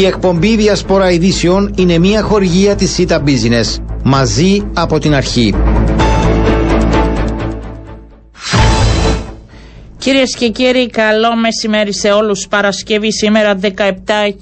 Η εκπομπή Διασπορά Ειδήσεων είναι μια χορηγία της ΣΥΤΑ Business. Μαζί από την αρχή. Κυρίες και κύριοι, καλό μεσημέρι σε όλους. Παρασκευή σήμερα, 17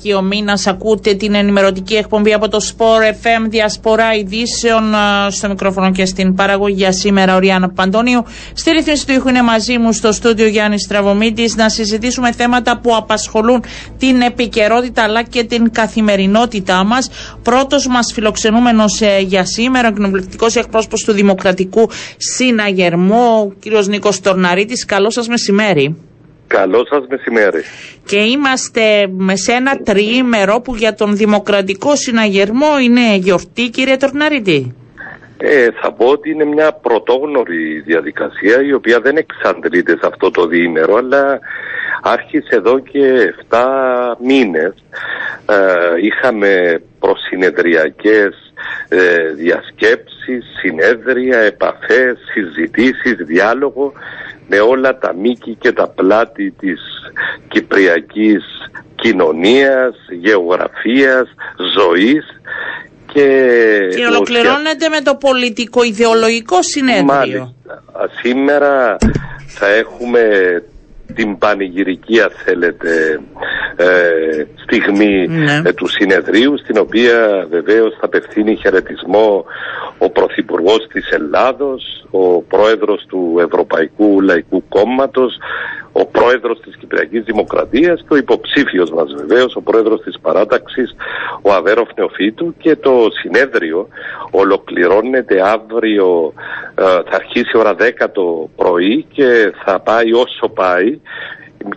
και ο μήνας. Ακούτε την ενημερωτική εκπομπή από το Sport FM Διασπορά Ειδήσεων. Στο μικρόφωνο και στην παραγωγή για σήμερα, ο Ριάννα Παντώνιου. Στη ρύθμιση του ήχου είναι μαζί μου στο στούντιο Γιάννης Στραβωμίτη να συζητήσουμε θέματα που απασχολούν την επικαιρότητα αλλά και την καθημερινότητά μας. Πρώτος μας φιλοξενούμενος ε, για σήμερα, ο κοινοβουλευτικός εκπρόσωπος του Δημοκρατικού Συναγερμού, ο κ. Νίκος Τορναρίτης. Καλό σας μεσημέρι μεσημέρι. Καλό σας μεσημέρι. Και είμαστε σε ένα τριήμερο που για τον Δημοκρατικό Συναγερμό είναι γιορτή, κύριε Τορναρίτη. Ε, θα πω ότι είναι μια πρωτόγνωρη διαδικασία η οποία δεν εξαντλείται σε αυτό το διήμερο αλλά άρχισε εδώ και 7 μήνες. Ε, είχαμε προσυνεδριακές ε, διασκέψεις, συνέδρια, επαφές, συζητήσεις, διάλογο με όλα τα μήκη και τα πλάτη της κυπριακής κοινωνίας, γεωγραφίας, ζωής και... Και ολοκληρώνεται με το πολιτικό-ιδεολογικό συνέδριο. Μάλιστα. Σήμερα θα έχουμε την πανηγυρική αν θέλετε ε, στιγμή ναι. ε, του συνεδρίου στην οποία βεβαίως θα απευθύνει χαιρετισμό ο Πρωθυπουργός της Ελλάδος, ο Πρόεδρος του Ευρωπαϊκού Λαϊκού Κόμματος, ο Πρόεδρος της Κυπριακής Δημοκρατίας και ο υποψήφιος μας βεβαίως, ο Πρόεδρος της Παράταξης, ο Αβέροφ Νεοφίτου και το συνέδριο ολοκληρώνεται αύριο, ε, θα αρχίσει ώρα 10 το πρωί και θα πάει όσο πάει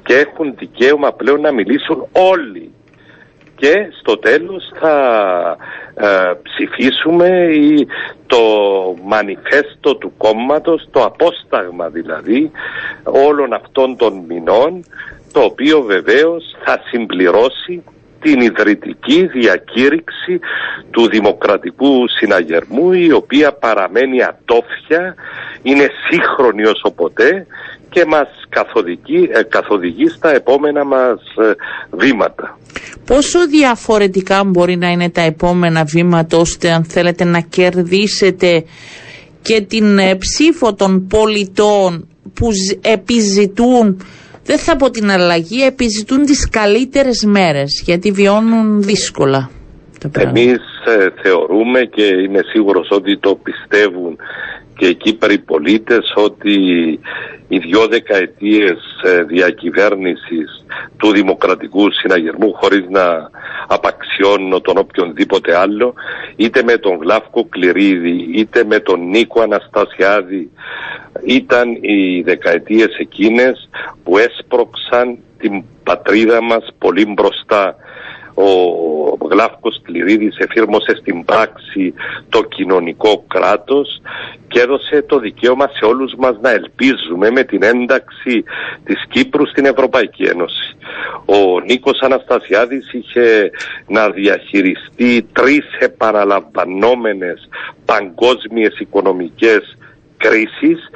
και έχουν δικαίωμα πλέον να μιλήσουν όλοι και στο τέλος θα ε, ψηφίσουμε το μανιφέστο του κόμματος, το απόσταγμα δηλαδή όλων αυτών των μηνών το οποίο βεβαίως θα συμπληρώσει την ιδρυτική διακήρυξη του Δημοκρατικού Συναγερμού η οποία παραμένει ατόφια, είναι σύγχρονη όσο ποτέ και μας καθοδηγεί, ε, καθοδηγεί στα επόμενα μας ε, βήματα. Πόσο διαφορετικά μπορεί να είναι τα επόμενα βήματα ώστε αν θέλετε να κερδίσετε και την ε, ψήφο των πολιτών που επιζητούν δεν θα πω την αλλαγή, επιζητούν τις καλύτερες μέρες γιατί βιώνουν δύσκολα. Εμείς θεωρούμε και είμαι σίγουρος ότι το πιστεύουν και οι Κύπροι πολίτες ότι οι δυο δεκαετίες ε, διακυβέρνησης του Δημοκρατικού Συναγερμού χωρίς να απαξιώνω τον οποιονδήποτε άλλο είτε με τον Γλάφκο Κληρίδη είτε με τον Νίκο Αναστασιάδη ήταν οι δεκαετίες εκείνες που έσπρωξαν την πατρίδα μας πολύ μπροστά ο Γλάφκος Κληρίδης εφήρμοσε στην πράξη το κοινωνικό κράτος και έδωσε το δικαίωμα σε όλους μας να ελπίζουμε με την ένταξη της Κύπρου στην Ευρωπαϊκή Ένωση. Ο Νίκος Αναστασιάδης είχε να διαχειριστεί τρεις επαναλαμβανόμενες παγκόσμιες οικονομικές κρίσεις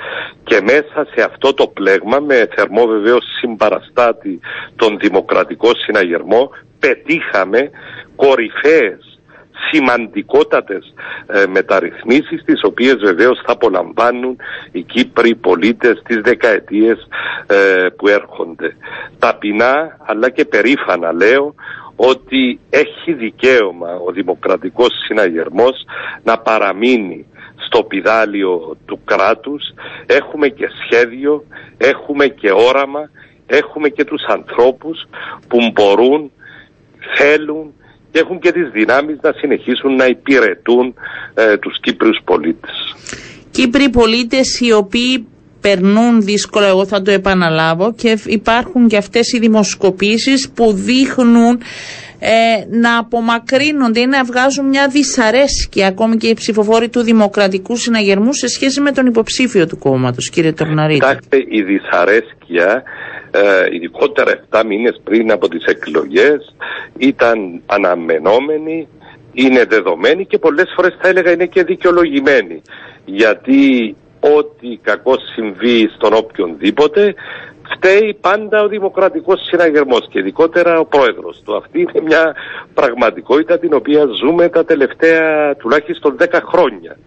και μέσα σε αυτό το πλέγμα με θερμό βεβαίως συμπαραστάτη τον Δημοκρατικό Συναγερμό πετύχαμε κορυφαίες σημαντικότατες ε, μεταρρυθμίσεις τις οποίες βεβαίως θα απολαμβάνουν οι Κύπροι πολίτες τις δεκαετίες ε, που έρχονται. Ταπεινά αλλά και περήφανα λέω ότι έχει δικαίωμα ο Δημοκρατικός Συναγερμός να παραμείνει στο πιδάλιο του κράτους, έχουμε και σχέδιο, έχουμε και όραμα, έχουμε και τους ανθρώπους που μπορούν θέλουν και έχουν και τις δυνάμεις να συνεχίσουν να υπηρετούν ε, τους Κύπριους πολίτες. Κύπροι πολίτες οι οποίοι περνούν δύσκολα, εγώ θα το επαναλάβω και υπάρχουν και αυτές οι δημοσκοπήσεις που δείχνουν ε, να απομακρύνονται ή να βγάζουν μια δυσαρέσκεια ακόμη και οι ψηφοφόροι του Δημοκρατικού Συναγερμού σε σχέση με τον υποψήφιο του κόμματος, κύριε Τορναρίτη. Κοιτάξτε, η δυσαρέσκεια ε, ειδικότερα 7 μήνες πριν από τις εκλογές ήταν αναμενόμενη, είναι δεδομένη και πολλές φορές θα έλεγα είναι και δικαιολογημένη γιατί ό,τι κακό συμβεί στον οποιονδήποτε φταίει πάντα ο δημοκρατικός συναγερμός και ειδικότερα ο πρόεδρος του. Αυτή είναι μια πραγματικότητα την οποία ζούμε τα τελευταία τουλάχιστον 10 χρόνια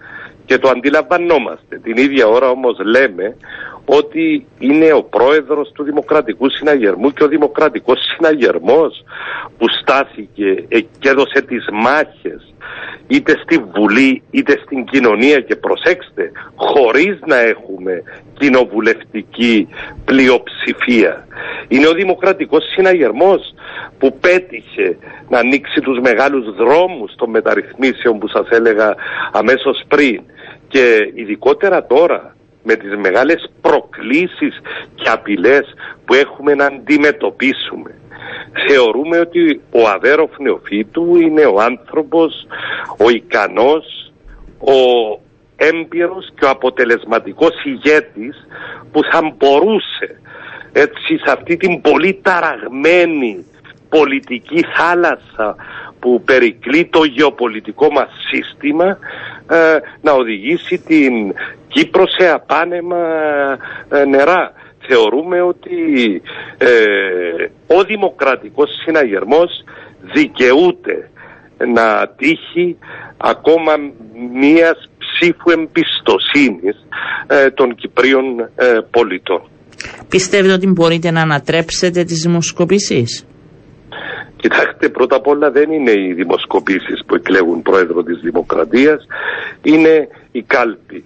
και το αντιλαμβανόμαστε. Την ίδια ώρα όμως λέμε ότι είναι ο πρόεδρος του Δημοκρατικού Συναγερμού και ο Δημοκρατικός Συναγερμός που στάθηκε και έδωσε τις μάχες είτε στη Βουλή είτε στην κοινωνία και προσέξτε χωρίς να έχουμε κοινοβουλευτική πλειοψηφία. Είναι ο Δημοκρατικός Συναγερμός που πέτυχε να ανοίξει τους μεγάλους δρόμους των μεταρρυθμίσεων που σας έλεγα αμέσως πριν και ειδικότερα τώρα με τις μεγάλες προκλήσεις και απειλές που έχουμε να αντιμετωπίσουμε. Θεωρούμε ότι ο Αβέροφ Νεοφύτου είναι ο άνθρωπος, ο ικανός, ο έμπειρος και ο αποτελεσματικός ηγέτης που θα μπορούσε έτσι σε αυτή την πολύ ταραγμένη πολιτική θάλασσα που περικλεί το γεωπολιτικό μας σύστημα ε, να οδηγήσει την Κύπρο σε απάνεμα ε, νερά. Θεωρούμε ότι ε, ο δημοκρατικός συναγερμός δικαιούται να τύχει ακόμα μίας ψήφου εμπιστοσύνης των Κυπρίων πολιτών. Πιστεύετε ότι μπορείτε να ανατρέψετε τις δημοσκοπήσεις; Κοιτάξτε, πρώτα απ' όλα δεν είναι οι δημοσκοπήσεις που εκλέγουν πρόεδρο της Δημοκρατίας, είναι η κάλπη.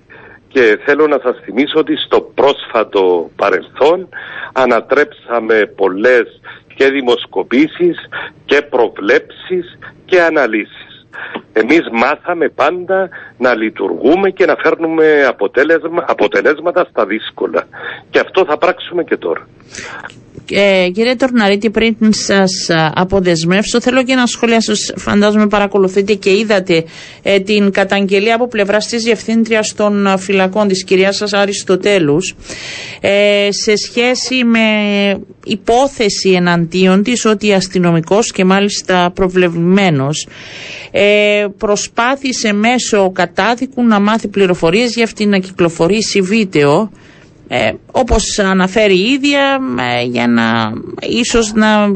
Και θέλω να σας θυμίσω ότι στο πρόσφατο παρελθόν ανατρέψαμε πολλές και δημοσκοπήσεις και προβλέψεις και αναλύσεις. Εμείς μάθαμε πάντα να λειτουργούμε και να φέρνουμε αποτέλεσμα, αποτελέσματα στα δύσκολα. Και αυτό θα πράξουμε και τώρα. Ε, κύριε Τορναρίτη, πριν σας αποδεσμεύσω, θέλω και ένα σχόλιο σας. Φαντάζομαι παρακολουθείτε και είδατε ε, την καταγγελία από πλευρά της Διευθύντριας των Φυλακών, της κυρίας σας Αριστοτέλους, ε, σε σχέση με υπόθεση εναντίον της ότι αστυνομικός και μάλιστα προβλεβλημένος ε, προσπάθησε μέσω κατάδικου να μάθει πληροφορίες για αυτήν να κυκλοφορήσει βίντεο ε, όπως αναφέρει η ίδια ε, για να ίσως να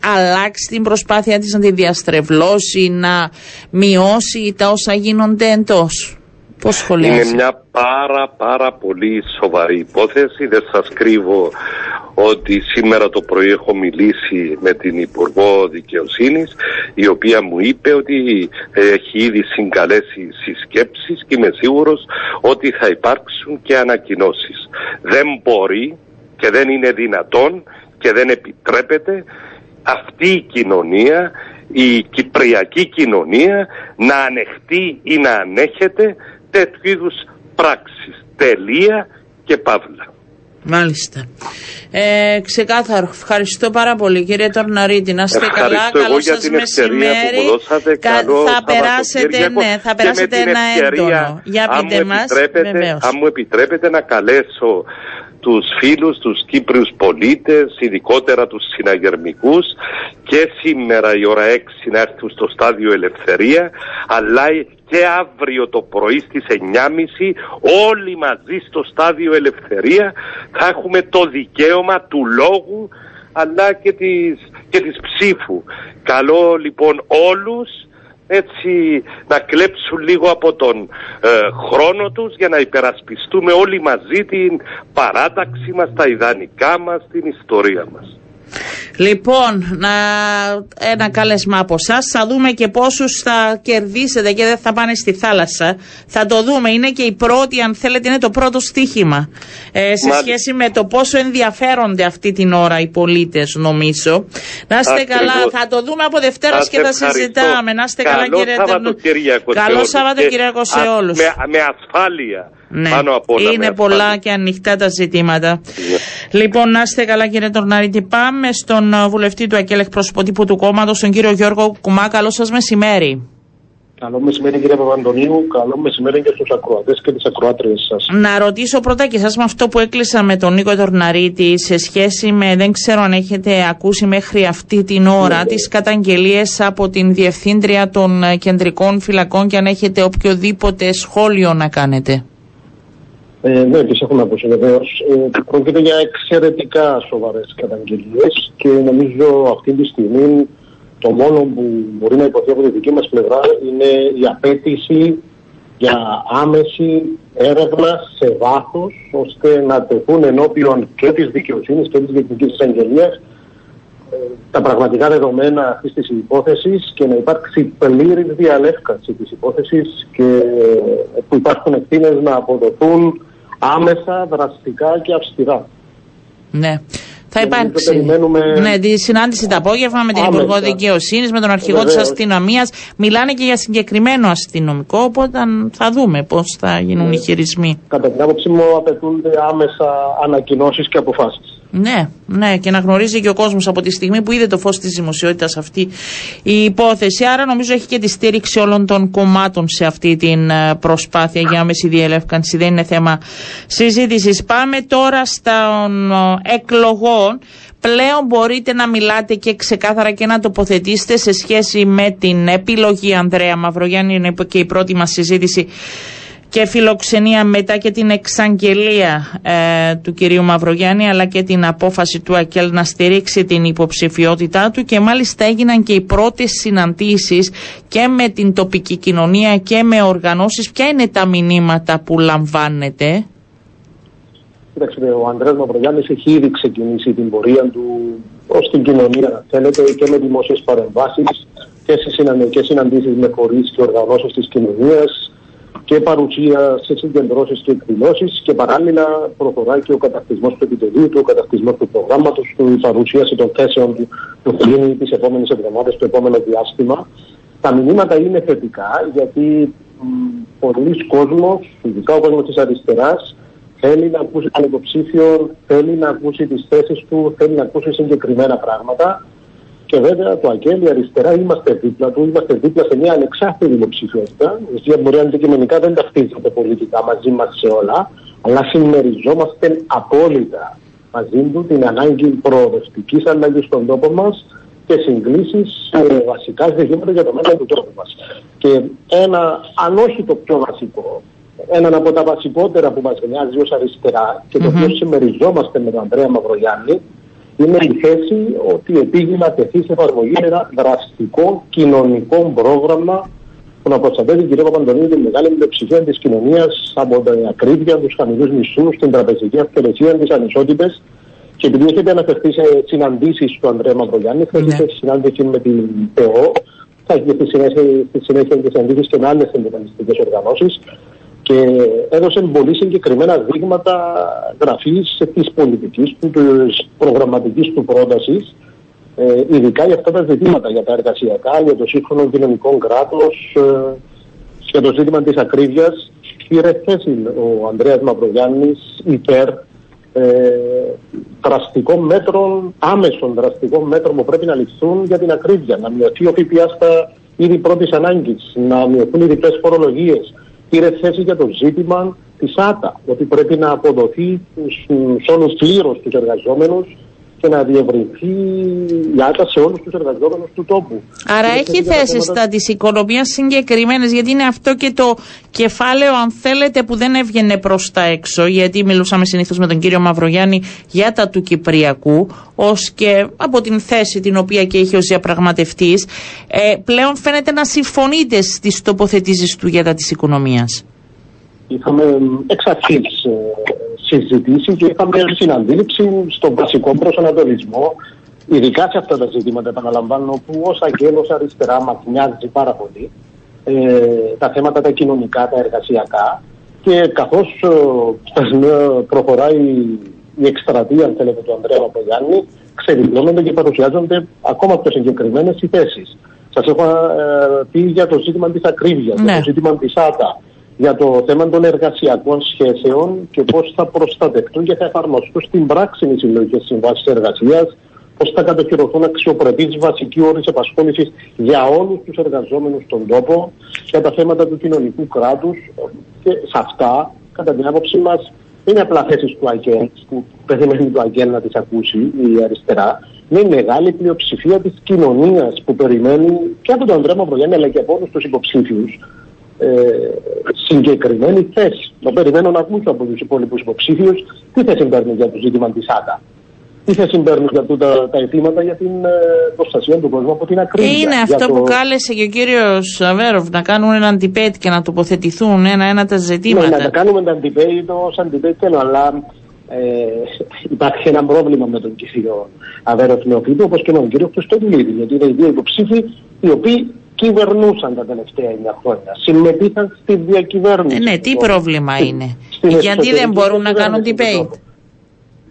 αλλάξει την προσπάθεια της να τη διαστρεβλώσει, να μειώσει τα όσα γίνονται εντός. Πώς Είναι μια πάρα πάρα πολύ σοβαρή υπόθεση. Δεν σας κρύβω ότι σήμερα το πρωί έχω μιλήσει με την Υπουργό Δικαιοσύνης η οποία μου είπε ότι έχει ήδη συγκαλέσει συσκέψεις και είμαι σίγουρος ότι θα υπάρξουν και ανακοινώσεις. Δεν μπορεί και δεν είναι δυνατόν και δεν επιτρέπεται αυτή η κοινωνία, η κυπριακή κοινωνία να ανεχτεί ή να ανέχεται τέτοιου είδους πράξεις. Τελεία και παύλα. Μάλιστα. Ε, ξεκάθαρο. Ευχαριστώ πάρα πολύ κύριε Τορναρίτη. Να είστε καλά. Καλό σας μεσημέρι. Κα, θα περάσετε, ναι, θα περάσετε ένα έντονο. Για πείτε μας. Αν μου επιτρέπετε να καλέσω τους φίλους, τους Κύπριους πολίτες, ειδικότερα τους συναγερμικούς και σήμερα η ώρα 6 να έρθουν στο στάδιο Ελευθερία αλλά και αύριο το πρωί στις 9.30 όλοι μαζί στο στάδιο Ελευθερία θα έχουμε το δικαίωμα του λόγου αλλά και της, και της ψήφου. Καλό λοιπόν όλους έτσι να κλέψουν λίγο από τον ε, χρόνο τους για να υπερασπιστούμε όλοι μαζί την παράταξη μας, τα ιδανικά μας, την ιστορία μας. Λοιπόν, να, ένα κάλεσμα από εσά. Θα δούμε και πόσους θα κερδίσετε και δεν θα πάνε στη θάλασσα. Θα το δούμε. Είναι και η πρώτη, αν θέλετε, είναι το πρώτο στίχημα. Ε, σε σχέση με το πόσο ενδιαφέρονται αυτή την ώρα οι πολίτες, νομίζω. Να είστε καλά. Θα το δούμε από Δευτέρας και θα συζητάμε. Να είστε καλά, κύριε Σαββατοκύριακο. Καλό Σαββατοκύριακο σε όλους. Με, με ασφάλεια. Ναι, είναι πολλά και ανοιχτά τα ζητήματα. Ναι. Λοιπόν, να είστε καλά κύριε Τορναρίτη. Πάμε στον uh, βουλευτή του ΑΚΕΛ εκπρόσωπο τύπου του κόμματος, τον κύριο Γιώργο Κουμά. Καλό σας μεσημέρι. Καλό μεσημέρι κύριε Παπαντονίου, καλό μεσημέρι και στους ακροατές και τις ακροάτριες σας. Να ρωτήσω πρώτα και εσάς με αυτό που έκλεισα με τον Νίκο Τορναρίτη σε σχέση με, δεν ξέρω αν έχετε ακούσει μέχρι αυτή την ώρα, ναι, ναι. τις καταγγελίες από την Διευθύντρια των Κεντρικών Φυλακών και αν έχετε οποιοδήποτε σχόλιο να κάνετε. Ε, ναι, τις έχουμε ακούσει βεβαίως. Ε, πρόκειται για εξαιρετικά σοβαρές καταγγελίες και νομίζω αυτή τη στιγμή το μόνο που μπορεί να υποθεί από τη δική μας πλευρά είναι η απέτηση για άμεση έρευνα σε βάθος ώστε να τεθούν ενώπιον και της δικαιοσύνης και της διοικητική εισαγγελίας ε, τα πραγματικά δεδομένα αυτής της υπόθεσης και να υπάρξει πλήρης διαλεύκανση της υπόθεσης και ε, που υπάρχουν ευθύνες να αποδοθούν άμεσα, δραστικά και αυστηρά. Ναι. Θα υπάρξει ναι, τη συνάντηση το απόγευμα με την Υπουργό Δικαιοσύνης, με τον αρχηγό της αστυνομίας. Μιλάνε και για συγκεκριμένο αστυνομικό, οπότε θα δούμε πώς θα γίνουν ναι. οι χειρισμοί. Κατά την άποψή μου, απαιτούνται άμεσα ανακοινώσεις και αποφάσεις. Ναι, ναι, και να γνωρίζει και ο κόσμος από τη στιγμή που είδε το φως της δημοσιότητας αυτή η υπόθεση. Άρα, νομίζω έχει και τη στήριξη όλων των κομμάτων σε αυτή την ε, προσπάθεια για άμεση διελεύκανση. Δεν είναι θέμα συζήτησης. Πάμε τώρα στον ε, εκλογών. Πλέον μπορείτε να μιλάτε και ξεκάθαρα και να τοποθετήσετε σε σχέση με την επιλογή Ανδρέα Μαυρογιάννη. Είναι και η πρώτη μας συζήτηση και φιλοξενία μετά και την εξαγγελία ε, του κυρίου Μαυρογιάννη αλλά και την απόφαση του ΑΚΕΛ να στηρίξει την υποψηφιότητά του και μάλιστα έγιναν και οι πρώτες συναντήσεις και με την τοπική κοινωνία και με οργανώσεις. Ποια είναι τα μηνύματα που λαμβάνετε; Κοιτάξτε, ο Ανδρέας Μαυρογιάννης έχει ήδη ξεκινήσει την πορεία του προς την κοινωνία, θέλετε, και με δημόσιες παρεμβάσεις και σε συναντήσεις με φορείς και οργανώσεις της κοινωνίας και παρουσία σε συγκεντρώσεις και εκδηλώσεις και παράλληλα προχωράει και ο κατακτισμό του επιτελείου του, ο κατακτισμό του προγράμματος του, η παρουσίαση των θέσεων του, του γίνει τις επόμενες εβδομάδες, το επόμενο διάστημα. Τα μηνύματα είναι θετικά γιατί πολλοί κόσμοι, ειδικά ο κόσμος της αριστεράς, θέλει να ακούσει τον υποψήφιο, θέλει να ακούσει τις θέσεις του, θέλει να ακούσει συγκεκριμένα πράγματα. Και βέβαια το Αγγέλη αριστερά είμαστε δίπλα του, είμαστε δίπλα σε μια ανεξάρτητη υποψηφιότητα, η οποία μπορεί αντικειμενικά δεν ταυτίζεται πολιτικά μαζί μας σε όλα, αλλά συμμεριζόμαστε απόλυτα μαζί του την ανάγκη προοδευτικής αλλαγής στον τόπο μας και συγκλήσεις σε βασικά ζητήματα για το μέλλον του τόπου μας. Και ένα, αν όχι το πιο βασικό, έναν από τα βασικότερα που μας νοιάζει ως αριστερά και το οποίο συμμεριζόμαστε με τον Ανδρέα Μαυρογιάννη, είναι η θέση ότι επήγει να τεθεί σε εφαρμογή ένα δραστικό κοινωνικό πρόγραμμα που να προστατεύει κυρία Παπαντονίου τη μεγάλη πλειοψηφία της κοινωνίας από την ακρίβεια, τους χαμηλούς μισθούς, την τραπεζική αυθαιρεσία, τις ανισότητες. Και επειδή έχετε αναφερθεί σε συναντήσεις του Ανδρέα Μαυρογιάννη, θα έχετε ναι. συνάντηση με την ΠΕΟ, θα έχετε στη συνέχεια, στη συνέχεια και συναντήσεις και με άλλες συνδικαλιστικές οργανώσεις και έδωσε πολύ συγκεκριμένα δείγματα γραφής της πολιτικής του, της προγραμματικής του πρότασης, ε, ειδικά για αυτά τα ζητήματα, για τα εργασιακά, για το σύγχρονο κοινωνικό κράτος, ε, για το ζήτημα της ακρίβειας. Πήρε θέση ο Ανδρέας Μαυρογιάννης υπέρ ε, δραστικών μέτρων, άμεσων δραστικών μέτρων που πρέπει να ληφθούν για την ακρίβεια. Να μειωθεί ο ΦΠΑ στα είδη πρώτης ανάγκης, να μειωθούν οι διπλές φορολογίες, πήρε θέση για το ζήτημα της ΆΤΑ, ότι πρέπει να αποδοθεί στους όλους πλήρως τους εργαζόμενους και να διευρυνθεί η ΆΤΑ σε όλους τους εργαζόμενους του τόπου. Άρα έχει θέσεις στα της οικονομίας συγκεκριμένες, γιατί είναι αυτό και το κεφάλαιο, αν θέλετε, που δεν έβγαινε προς τα έξω. Γιατί μιλούσαμε συνήθως με τον κύριο Μαυρογιάννη για τα του Κυπριακού, ως και από την θέση την οποία και έχει ως διαπραγματευτής. Ε, πλέον φαίνεται να συμφωνείτε στις τοποθετήσεις του για τα της οικονομίας. Είχαμε εξ αρχή ε, συζητήσεις και είχαμε συναντήληψη στον βασικό προσανατολισμό, ειδικά σε αυτά τα ζητήματα, επαναλαμβάνω, που ως αγγέλος αριστερά μας μοιάζει πάρα πολύ, ε, τα θέματα τα κοινωνικά, τα εργασιακά. Και καθώς ε, προχωράει η εκστρατεία, αν θέλετε, του Ανδρέα Παπαγιάννη, ξεδιπλώνονται και παρουσιάζονται ακόμα πιο συγκεκριμένες οι θέσεις. Σας έχω ε, πει για το ζήτημα της ακρίβειας, ναι. το ζήτημα της ΆΤΑ, για το θέμα των εργασιακών σχέσεων και πώς θα προστατευτούν και θα εφαρμοστούν στην πράξη οι συλλογικέ συμβάσεις εργασίας, πώς θα κατοχυρωθούν αξιοπρεπείς βασικοί όροι επασχόληση για όλους τους εργαζόμενους στον τόπο, για τα θέματα του κοινωνικού κράτους και σε αυτά, κατά την άποψή μας, είναι απλά θέσεις του ΑΚΕΛ, που περιμένει το ΑΚΕΛ να τις ακούσει η αριστερά. Είναι η μεγάλη πλειοψηφία της κοινωνίας που περιμένει και από τον Ανδρέα Μαυρογιάννη αλλά και από όλους τους υποψήφιους ε, συγκεκριμένη θέση. Το περιμένω να ακούσω από τους υπόλοιπους υποψήφιους τι θέση παίρνουν για το ζήτημα της ΑΤΑ. Τι θέση παίρνουν για τούτα τα αιτήματα για την ε, προστασία του κόσμου από την ακρίβεια. Είναι αυτό το... που κάλεσε και ο κύριος Αβέροφ να κάνουν ένα debate και να τοποθετηθούν ένα-ένα τα ζητήματα. Ναι, να τα κάνουμε ένα debate ως debate, αλλά ε, υπάρχει ένα πρόβλημα με τον κύριο Αβέροφ Νεοφίτου, όπως και με τον κύριο Χρυστοδουλίδη, γιατί είναι οι δύο υποψήφοι οι οποίοι κυβερνούσαν τα τελευταία 9 χρόνια. Συμμετείχαν στη διακυβέρνηση. Ε, ναι, τι πρόβλημα είναι; Γιατί δεν μπορούν να κάνουν debate;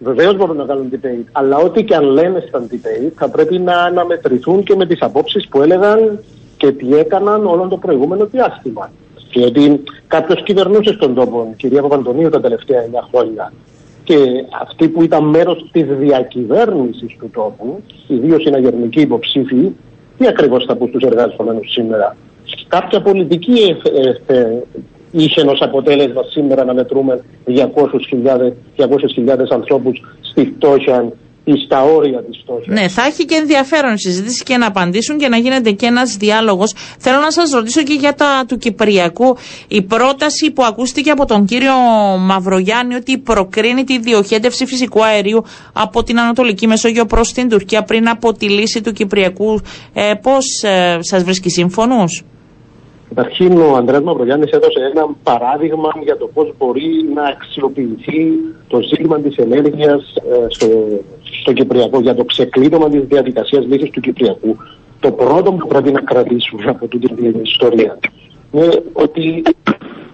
Βεβαίως μπορούν να κάνουν debate, αλλά ό,τι και αν λένε στα debate θα πρέπει να αναμετρηθούν και με τις απόψεις που έλεγαν και τι έκαναν όλο το προηγούμενο διάστημα. Γιατί κάποιος κυβερνούσε στον τόπο, κυρία Παπαντονίου, τα τελευταία 9 χρόνια. Και αυτοί που ήταν μέρος της διακυβέρνησης του τόπου, ιδίως συναγερμικοί υποψήφοι, τι ακριβώς θα πούν στου εργαζομένου σήμερα; Κάποια πολιτική ε, ε, ε, είχε ως αποτέλεσμα σήμερα να μετρούμε 200.000 200 ανθρώπους στη φτώχεια ή στα όρια της φτώχεια. Ναι, θα έχει και ενδιαφέρον συζήτηση και να απαντήσουν και να γίνεται και ένας διάλογος. Θέλω να σας ρωτήσω και για τα του Κυπριακού. Η πρόταση που ακούστηκε από τον κύριο Μαυρογιάννη ότι προκρίνει τη διοχέτευση φυσικού αερίου από την Ανατολική Μεσόγειο προς την Τουρκία πριν από τη λύση του Κυπριακού. Ε, Πώς ε, σας βρίσκει σύμφωνος; Καταρχήν ο Ανδρέας Μαυρογιάννης έδωσε ένα παράδειγμα για το πώς μπορεί να αξιοποιηθεί το ζήτημα της ενέργειας ε, στο, στο Κυπριακό, για το ξεκλείδωμα της διαδικασίας λύσης του Κυπριακού. Το πρώτο που πρέπει να κρατήσουμε από την ιστορία είναι ότι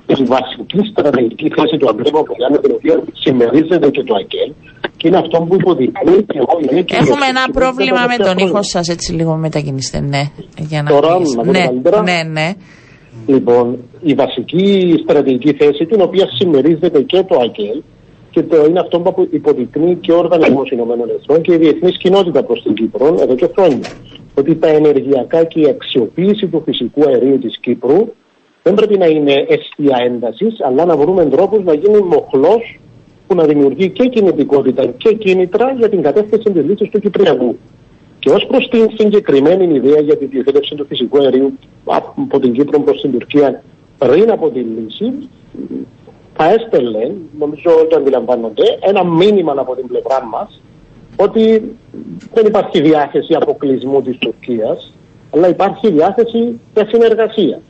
η βασική στρατηγική θέση του Ανδρέα Μαυρογιάννη, την οποία συμμερίζεται και το ΑΚΕΛ, και είναι αυτό που υποδεικνύει και εγώ Έχουμε ένα πρόβλημα με τον ήχο σας, έτσι λίγο μετακινήστε. Ναι, για να Τώρα, ναι, ναι, ναι. Λοιπόν, η βασική στρατηγική θέση την οποία συμμερίζεται και το ΑΚΕΛ και το είναι αυτό που υποδεικνύει και ο Οργανισμός Ηνωμένων Εθνών και η διεθνής κοινότητα προς την Κύπρο εδώ και χρόνια. Ότι τα ενεργειακά και η αξιοποίηση του φυσικού αερίου της Κύπρου δεν πρέπει να είναι αιστεία έντασης, αλλά να βρούμε τρόπους να γίνει μοχλός που να δημιουργεί και κινητικότητα και κίνητρα για την κατεύθυνση της λύσης του Κυπριακού. Και ως προς την συγκεκριμένη ιδέα για τη διοχέτευση του φυσικού αερίου από την Κύπρο προς την Τουρκία πριν από τη λύση, θα έστελνε, νομίζω ότι αντιλαμβάνονται, ένα μήνυμα από την πλευρά μας ότι δεν υπάρχει διάθεση αποκλεισμού της Τουρκίας, αλλά υπάρχει διάθεση για συνεργασία.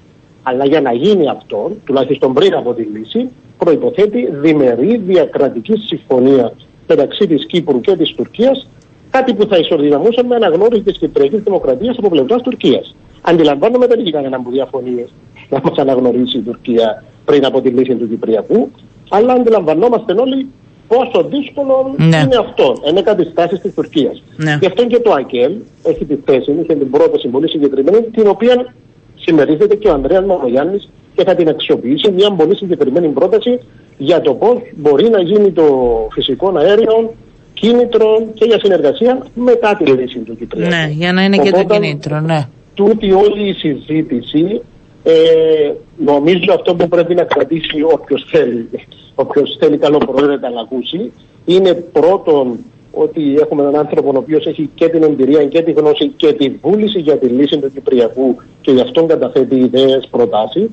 Αλλά για να γίνει αυτό, τουλάχιστον πριν από τη λύση, προποθέτει διμερή διακρατική συμφωνία μεταξύ της Κύπρου και της Τουρκίας Κάτι που θα ισορδυναμούσε με αναγνώρισης της Κυπριακής Δημοκρατίας από πλευράς Τουρκίας. Αντιλαμβάνομαι δεν έχει κανένα που διαφωνίε να μας αναγνωρίσει η Τουρκία πριν από τη λύση του Κυπριακού, αλλά αντιλαμβανόμαστε όλοι πόσο δύσκολο ναι. είναι αυτό. Είναι καταστάσεις της Τουρκίας. Ναι. Γι' αυτό και το ΑΚΕΛ έχει τη θέση, είχε την πρόταση πολύ συγκεκριμένη, την οποία συμμερίζεται και ο Ανδρέας Μαμογιάννη και θα την αξιοποιήσει μια πολύ συγκεκριμένη πρόταση για το πώς μπορεί να γίνει το φυσικό αέριο κίνητρο και για συνεργασία μετά τη λύση του Κυπριακού. Ναι, για να είναι Οπότε, και το κίνητρο, ναι. Τούτη όλη η συζήτηση ε, νομίζω αυτό που πρέπει να κρατήσει όποιος θέλει, όποιος θέλει καλό πρόεδρε να ακούσει, είναι πρώτον ότι έχουμε έναν άνθρωπο ο οποίος έχει και την εμπειρία και τη γνώση και τη βούληση για τη λύση του Κυπριακού και γι' αυτόν καταθέτει ιδέες, προτάσεις.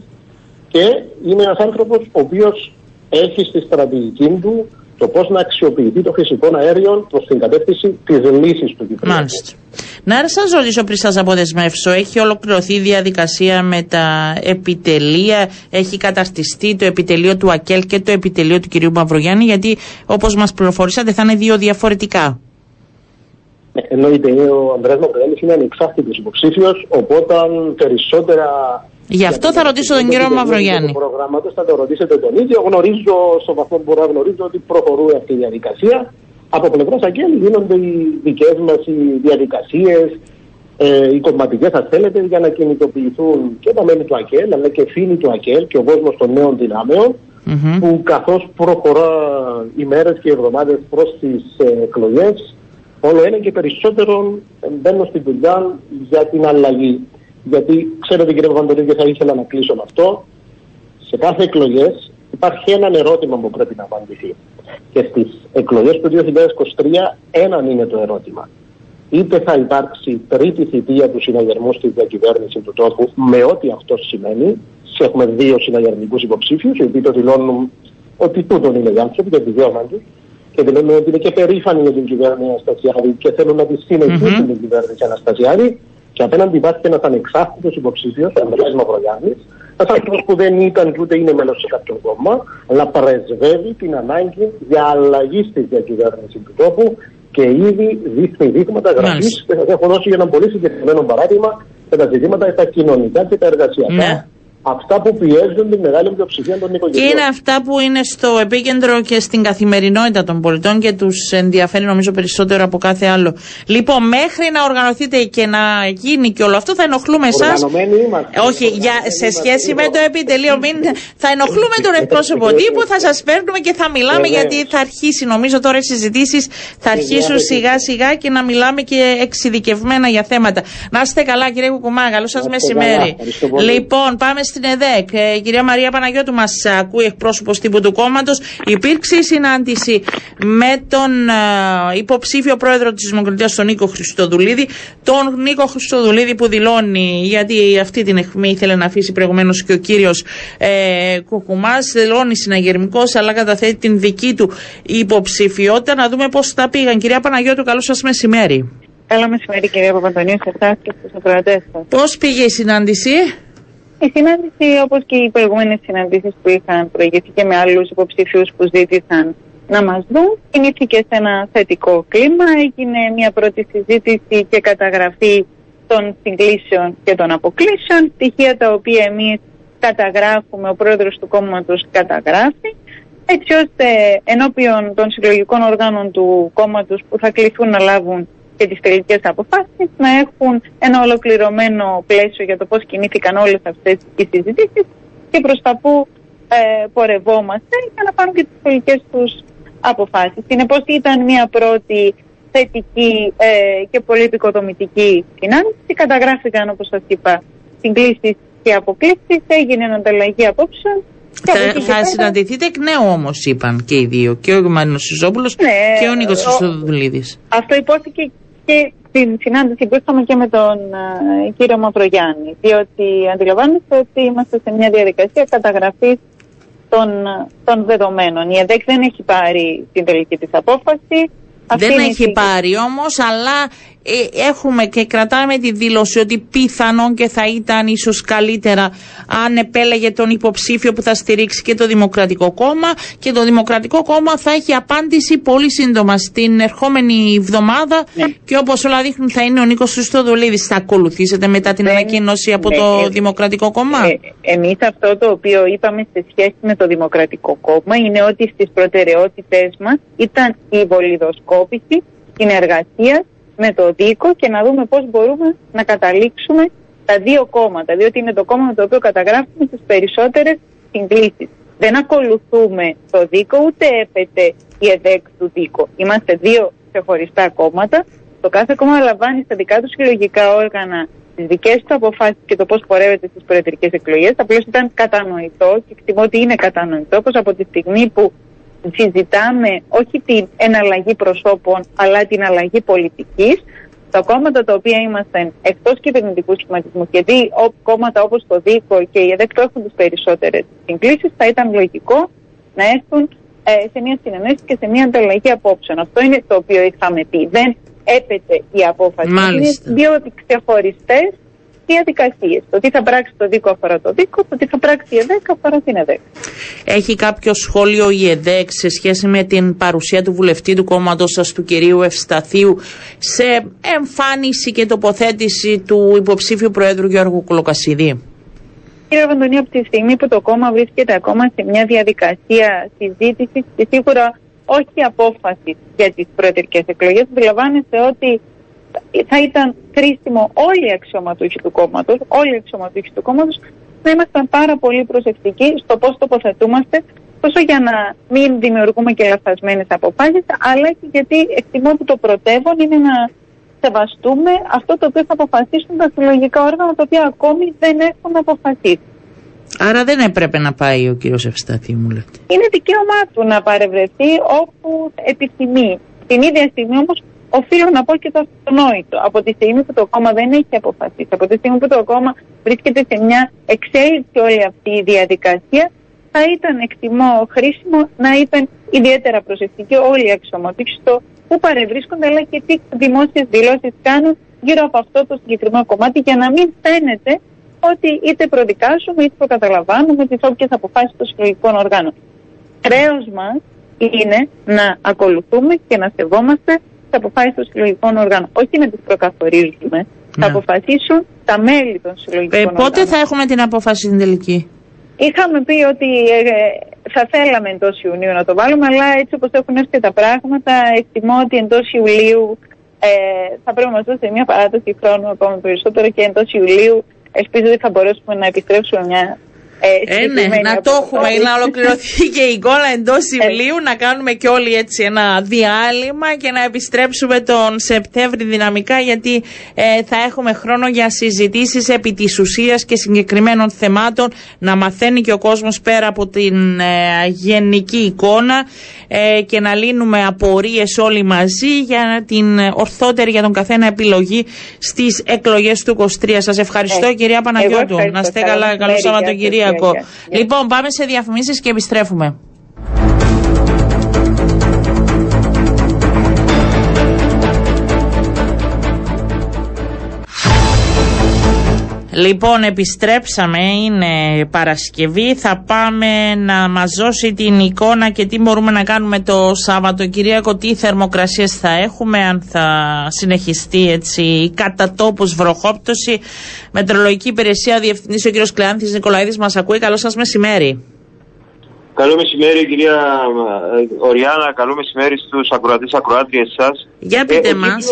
Και είναι ένας άνθρωπος ο οποίος έχει στη στρατηγική του το πώς να αξιοποιηθεί το φυσικό αέριο προς την κατεύθυνση της λύσης του Κυπριακού. Μάλιστα. Να σας ρωτήσω πριν σα αποδεσμεύσω, έχει ολοκληρωθεί η διαδικασία με τα επιτελεία, έχει καταστηστεί το επιτελείο του ΑΚΕΛ και το επιτελείο του κυρίου Μαυρογιάννη, γιατί όπως μας πληροφορήσατε θα είναι δύο διαφορετικά. Ε, εννοείται, ο Ανδρέας Μαυρογιάννης είναι ανεξάρτητος υποψήφιος, οπότε περισσότερα Γι' αυτό θα ρωτήσω τον κύριο Μαυρογιάννη. προγράμματο θα το ρωτήσετε τον ίδιο. Γνωρίζω, στο βαθμό που μπορώ να γνωρίζω, ότι προχωρούν αυτή η διαδικασία. Από πλευράς Αγγέλη γίνονται οι δικές μας διαδικασίες, ε, οι κομματικές, αν θέλετε, για να κινητοποιηθούν και τα μέλη του ΑΚΕΛ, αλλά και φίλοι του ΑΚΕΛ και ο κόσμος των νέων δυνάμεων, mm-hmm. που καθώς προχωρά οι μέρες και οι εβδομάδες προς τις ε, εκλογές, όλο ένα και περισσότερο μπαίνουν στη δουλειά για την αλλαγή. Γιατί ξέρετε κύριε Παπαντονίου και θα ήθελα να κλείσω με αυτό. Σε κάθε εκλογές υπάρχει ένα ερώτημα που πρέπει να απαντηθεί. Και στις εκλογές του 2023 έναν είναι το ερώτημα. Είτε θα υπάρξει τρίτη θητεία του συναγερμού στη διακυβέρνηση του τόπου με ό,τι αυτό σημαίνει, και έχουμε δύο συναγερμικούς υποψήφιους, οι οποίοι το δηλώνουν ότι τούτον είναι οι άνθρωποι, το δικαίωμα τους. Και δηλώνουν ότι είναι και περήφανοι για την κυβέρνηση Αναστασιάδη και θέλουν να τη συνεχίσουν την κυβέρνηση Αναστασιάδη. Και απέναντι υπάρχει ένα ανεξάρτητο υποψήφιος, ο Ανδρέας Μαυρογιάννης, ένας άνθρωπος που δεν ήταν και ούτε είναι μέλος σε κάποιο κόμμα, αλλά πρεσβεύει την ανάγκη για αλλαγή στη διακυβέρνηση του τόπου και ήδη δείχνει δείγματα γραφή και σα έχω δώσει για ένα πολύ συγκεκριμένο παράδειγμα σε τα ζητήματα τα κοινωνικά και τα εργασιακά. Ναι αυτά που πιέζουν τη μεγάλη πλειοψηφία των οικογενειών. Και είναι αυτά που είναι στο επίκεντρο και στην καθημερινότητα των πολιτών και τους ενδιαφέρει νομίζω περισσότερο από κάθε άλλο. Λοιπόν, μέχρι να οργανωθείτε και να γίνει και όλο αυτό, θα ενοχλούμε εσάς. Όχι, για, σε σχέση με το επιτελείο, μην, θα ενοχλούμε τον εκπρόσωπο τύπου, θα σας παίρνουμε και θα μιλάμε γιατί θα αρχίσει, νομίζω τώρα οι συζητήσεις θα αρχίσουν σιγά σιγά και να μιλάμε και εξειδικευμένα για θέματα. Να είστε καλά, κύριε Κουκουμά, καλό σας μεσημέρι. Λοιπόν, πάμε στην ΕΔΕΚ. Ε, η κυρία Μαρία Παναγιώτου μας ακούει εκπρόσωπος τύπου του κόμματος. Υπήρξε η συνάντηση με τον ε, υποψήφιο πρόεδρο της Δημοκρατίας, τον Νίκο Χριστοδουλίδη. Τον Νίκο Χριστοδουλίδη που δηλώνει, γιατί αυτή την αιχμή ήθελε να αφήσει προηγουμένως και ο κύριος ε, Κουκουμάς, δηλώνει συναγερμικός, αλλά καταθέτει την δική του υποψηφιότητα. Να δούμε πώς τα πήγαν. Κυρία Παναγιώτου, καλό σας μεσημέρι. Καλό μεσημέρι, κυρία Παπαντονίου, σε εσά και στους ακροατές σας. Πώς πήγε η συνάντηση, η συνάντηση, όπως και οι προηγούμενες συναντήσεις που είχαν προηγηθεί και με άλλους υποψηφίους που ζήτησαν να μας δουν, κινήθηκε σε ένα θετικό κλίμα. Έγινε μια πρώτη συζήτηση και καταγραφή των συγκλήσεων και των αποκλήσεων. Στοιχεία τα οποία εμείς καταγράφουμε, ο πρόεδρος του κόμματος καταγράφει, έτσι ώστε ενώπιον των συλλογικών οργάνων του κόμματος που θα κληθούν να λάβουν και τις τελικές αποφάσεις να έχουν ένα ολοκληρωμένο πλαίσιο για το πώς κινήθηκαν όλες αυτές οι συζητήσεις και προς τα που ε, πορευόμαστε για να πάρουν και τις τελικές τους αποφάσεις. Συνεπώς ήταν μια πρώτη θετική ε, και πολύ επικοδομητική συνάντηση. Καταγράφηκαν όπως σας είπα συγκλήσεις και αποκλήσεις, έγινε ανταλλαγή απόψεων θα, θα συναντηθείτε εκ νέου όμως, είπαν και οι δύο. Και ο Γερμανό Σιζόπουλος ναι, και ο Νίκος Χρυστοδουλίδη. Αυτό υπόθηκε και στην συνάντηση που είχαμε και με τον uh, κύριο Μαυρογιάννη. Διότι αντιλαμβάνεστε ότι είμαστε σε μια διαδικασία καταγραφής των, των δεδομένων. Η ΕΔΕΚ δεν έχει πάρει την τελική της απόφαση. δεν έχει πάρει όμως, αλλά ε, έχουμε και κρατάμε τη δήλωση ότι πιθανόν και θα ήταν ίσως καλύτερα αν επέλεγε τον υποψήφιο που θα στηρίξει και το Δημοκρατικό Κόμμα και το Δημοκρατικό Κόμμα θα έχει απάντηση πολύ σύντομα στην ερχόμενη εβδομάδα ναι. και όπως όλα δείχνουν θα είναι ο Νίκος Χριστοδουλίδης. Θα ακολουθήσετε μετά την ανακοίνωση από ναι, το ε, Δημοκρατικό Κόμμα; Ε, εμείς αυτό το οποίο είπαμε σε σχέση με το Δημοκρατικό Κόμμα είναι ότι στις προτεραιότητες μας ήταν η βολιδοσκόπηση, την εργασία με το δίκο και να δούμε πώς μπορούμε να καταλήξουμε τα δύο κόμματα, διότι είναι το κόμμα με το οποίο καταγράφουμε τις περισσότερες συγκλήσεις. Δεν ακολουθούμε το δίκο, ούτε έπεται η ΕΔΕΚ του δίκο. Είμαστε δύο ξεχωριστά κόμματα. Το κάθε κόμμα λαμβάνει στα δικά του συλλογικά όργανα τις δικές του αποφάσεις και το πώς πορεύεται στις προεδρικές εκλογές. Απλώς ήταν κατανοητό και εκτιμώ ότι είναι κατανοητό πω από τη στιγμή που συζητάμε όχι την εναλλαγή προσώπων, αλλά την αλλαγή πολιτικής. Τα κόμματα τα οποία είμαστε εκτός κυβερνητικού σχηματισμού και δει κόμματα όπως το ΔΥΚΟ και οι ΕΔΕΚ έχουν τις περισσότερες συγκλήσεις, θα ήταν λογικό να έρθουν ε, σε μια συνεννόηση και σε μια ανταλλαγή απόψεων. Αυτό είναι το οποίο είχαμε πει. Δεν έπεται η απόφαση. Μάλιστα. Είναι δύο ξεχωριστές διαδικασίε. Το τι θα πράξει το δίκο αφορά το δίκο, το τι θα πράξει η ΕΔΕΚ αφορά την ΕΔΕΚ. Έχει κάποιο σχόλιο η ΕΔΕΚ σε σχέση με την παρουσία του βουλευτή του κόμματος σας, του κυρίου Ευσταθίου, σε εμφάνιση και τοποθέτηση του υποψήφιου Προέδρου Γιώργου Κολοκασίδη. Κύριε Βαντονή, από τη στιγμή που το κόμμα βρίσκεται ακόμα σε μια διαδικασία συζήτησης και σίγουρα όχι απόφασης για τις προεδρικές εκλογές, αντιλαμβάνεστε ότι θα ήταν χρήσιμο όλοι οι αξιωματούχοι του κόμματος, όλοι οι αξιωματούχοι του κόμματος, να ήμασταν πάρα πολύ προσεκτικοί στο πώς τοποθετούμαστε, τόσο για να μην δημιουργούμε και λαθασμένες αποφάσεις, αλλά και γιατί εκτιμώ ότι το πρωτεύον είναι να σεβαστούμε αυτό το οποίο θα αποφασίσουν τα συλλογικά όργανα, τα οποία ακόμη δεν έχουν αποφασίσει. Άρα δεν έπρεπε να πάει ο κύριος Ευσταθή, μου λέτε. Είναι δικαίωμά του να παρευρεθεί όπου επιθυμεί. Την ίδια στιγμή όμως οφείλω να πω και το αυτονόητο. Από τη στιγμή που το κόμμα δεν έχει αποφασίσει, από τη στιγμή που το κόμμα βρίσκεται σε μια εξέλιξη όλη αυτή η διαδικασία, θα ήταν εκτιμώ χρήσιμο να ήταν ιδιαίτερα προσεκτικοί όλοι οι αξιωματικοί στο που παρευρίσκονται, αλλά και τι δημόσιες δηλώσεις κάνουν γύρω από αυτό το συγκεκριμένο κομμάτι, για να μην φαίνεται ότι είτε προδικάσουμε είτε προκαταλαμβάνουμε τις όποιες αποφάσεις των συλλογικών οργάνων. Χρέος μας είναι να ακολουθούμε και να σεβόμαστε τι αποφάσει των συλλογικών οργάνων. Όχι να τις προκαθορίζουμε. Θα ναι. αποφασίσουν τα μέλη των συλλογικών ε, οργάνων. Πότε θα έχουμε την απόφαση στην τελική; Είχαμε πει ότι ε, θα θέλαμε εντός Ιουνίου να το βάλουμε, αλλά έτσι όπως έχουν έρθει τα πράγματα, εκτιμώ ότι εντός Ιουλίου ε, θα πρέπει να μας δώσετε μια παράταση χρόνου ακόμα περισσότερο και εντός Ιουλίου ελπίζω ότι θα μπορέσουμε να επιστρέψουμε μια ε, ε, ναι, να το έχουμε, να ολοκληρωθεί και η εικόνα εντός ε. Ιουλίου, να κάνουμε και όλοι έτσι ένα διάλειμμα και να επιστρέψουμε τον Σεπτέμβρη δυναμικά, γιατί ε, θα έχουμε χρόνο για συζητήσεις επί της ουσίας και συγκεκριμένων θεμάτων, να μαθαίνει και ο κόσμος πέρα από την ε, γενική εικόνα ε, και να λύνουμε απορίες όλοι μαζί για την ορθότερη για τον καθένα επιλογή στις εκλογές του 23. Σας ευχαριστώ, κυρία Παναγιώτου. Να είστε καλά. Καλό Σαββατοκύριακο. Λοιπόν, πάμε σε διαφημίσεις και επιστρέφουμε. Λοιπόν, επιστρέψαμε, είναι Παρασκευή, θα πάμε να μας δώσει την εικόνα και τι μπορούμε να κάνουμε το Σαββατοκυριακό, τι θερμοκρασίες θα έχουμε, αν θα συνεχιστεί έτσι η κατά τόπους βροχόπτωση. Μετρολογική υπηρεσία, ο Διευθυντής ο κ. Κλεάνθης Νικολαίδης μας ακούει, καλό σας μεσημέρι. Καλό μεσημέρι κυρία ε, Οριάννα, καλό μεσημέρι στους ακροατές ακροάτριες σας. Για πείτε ε, μας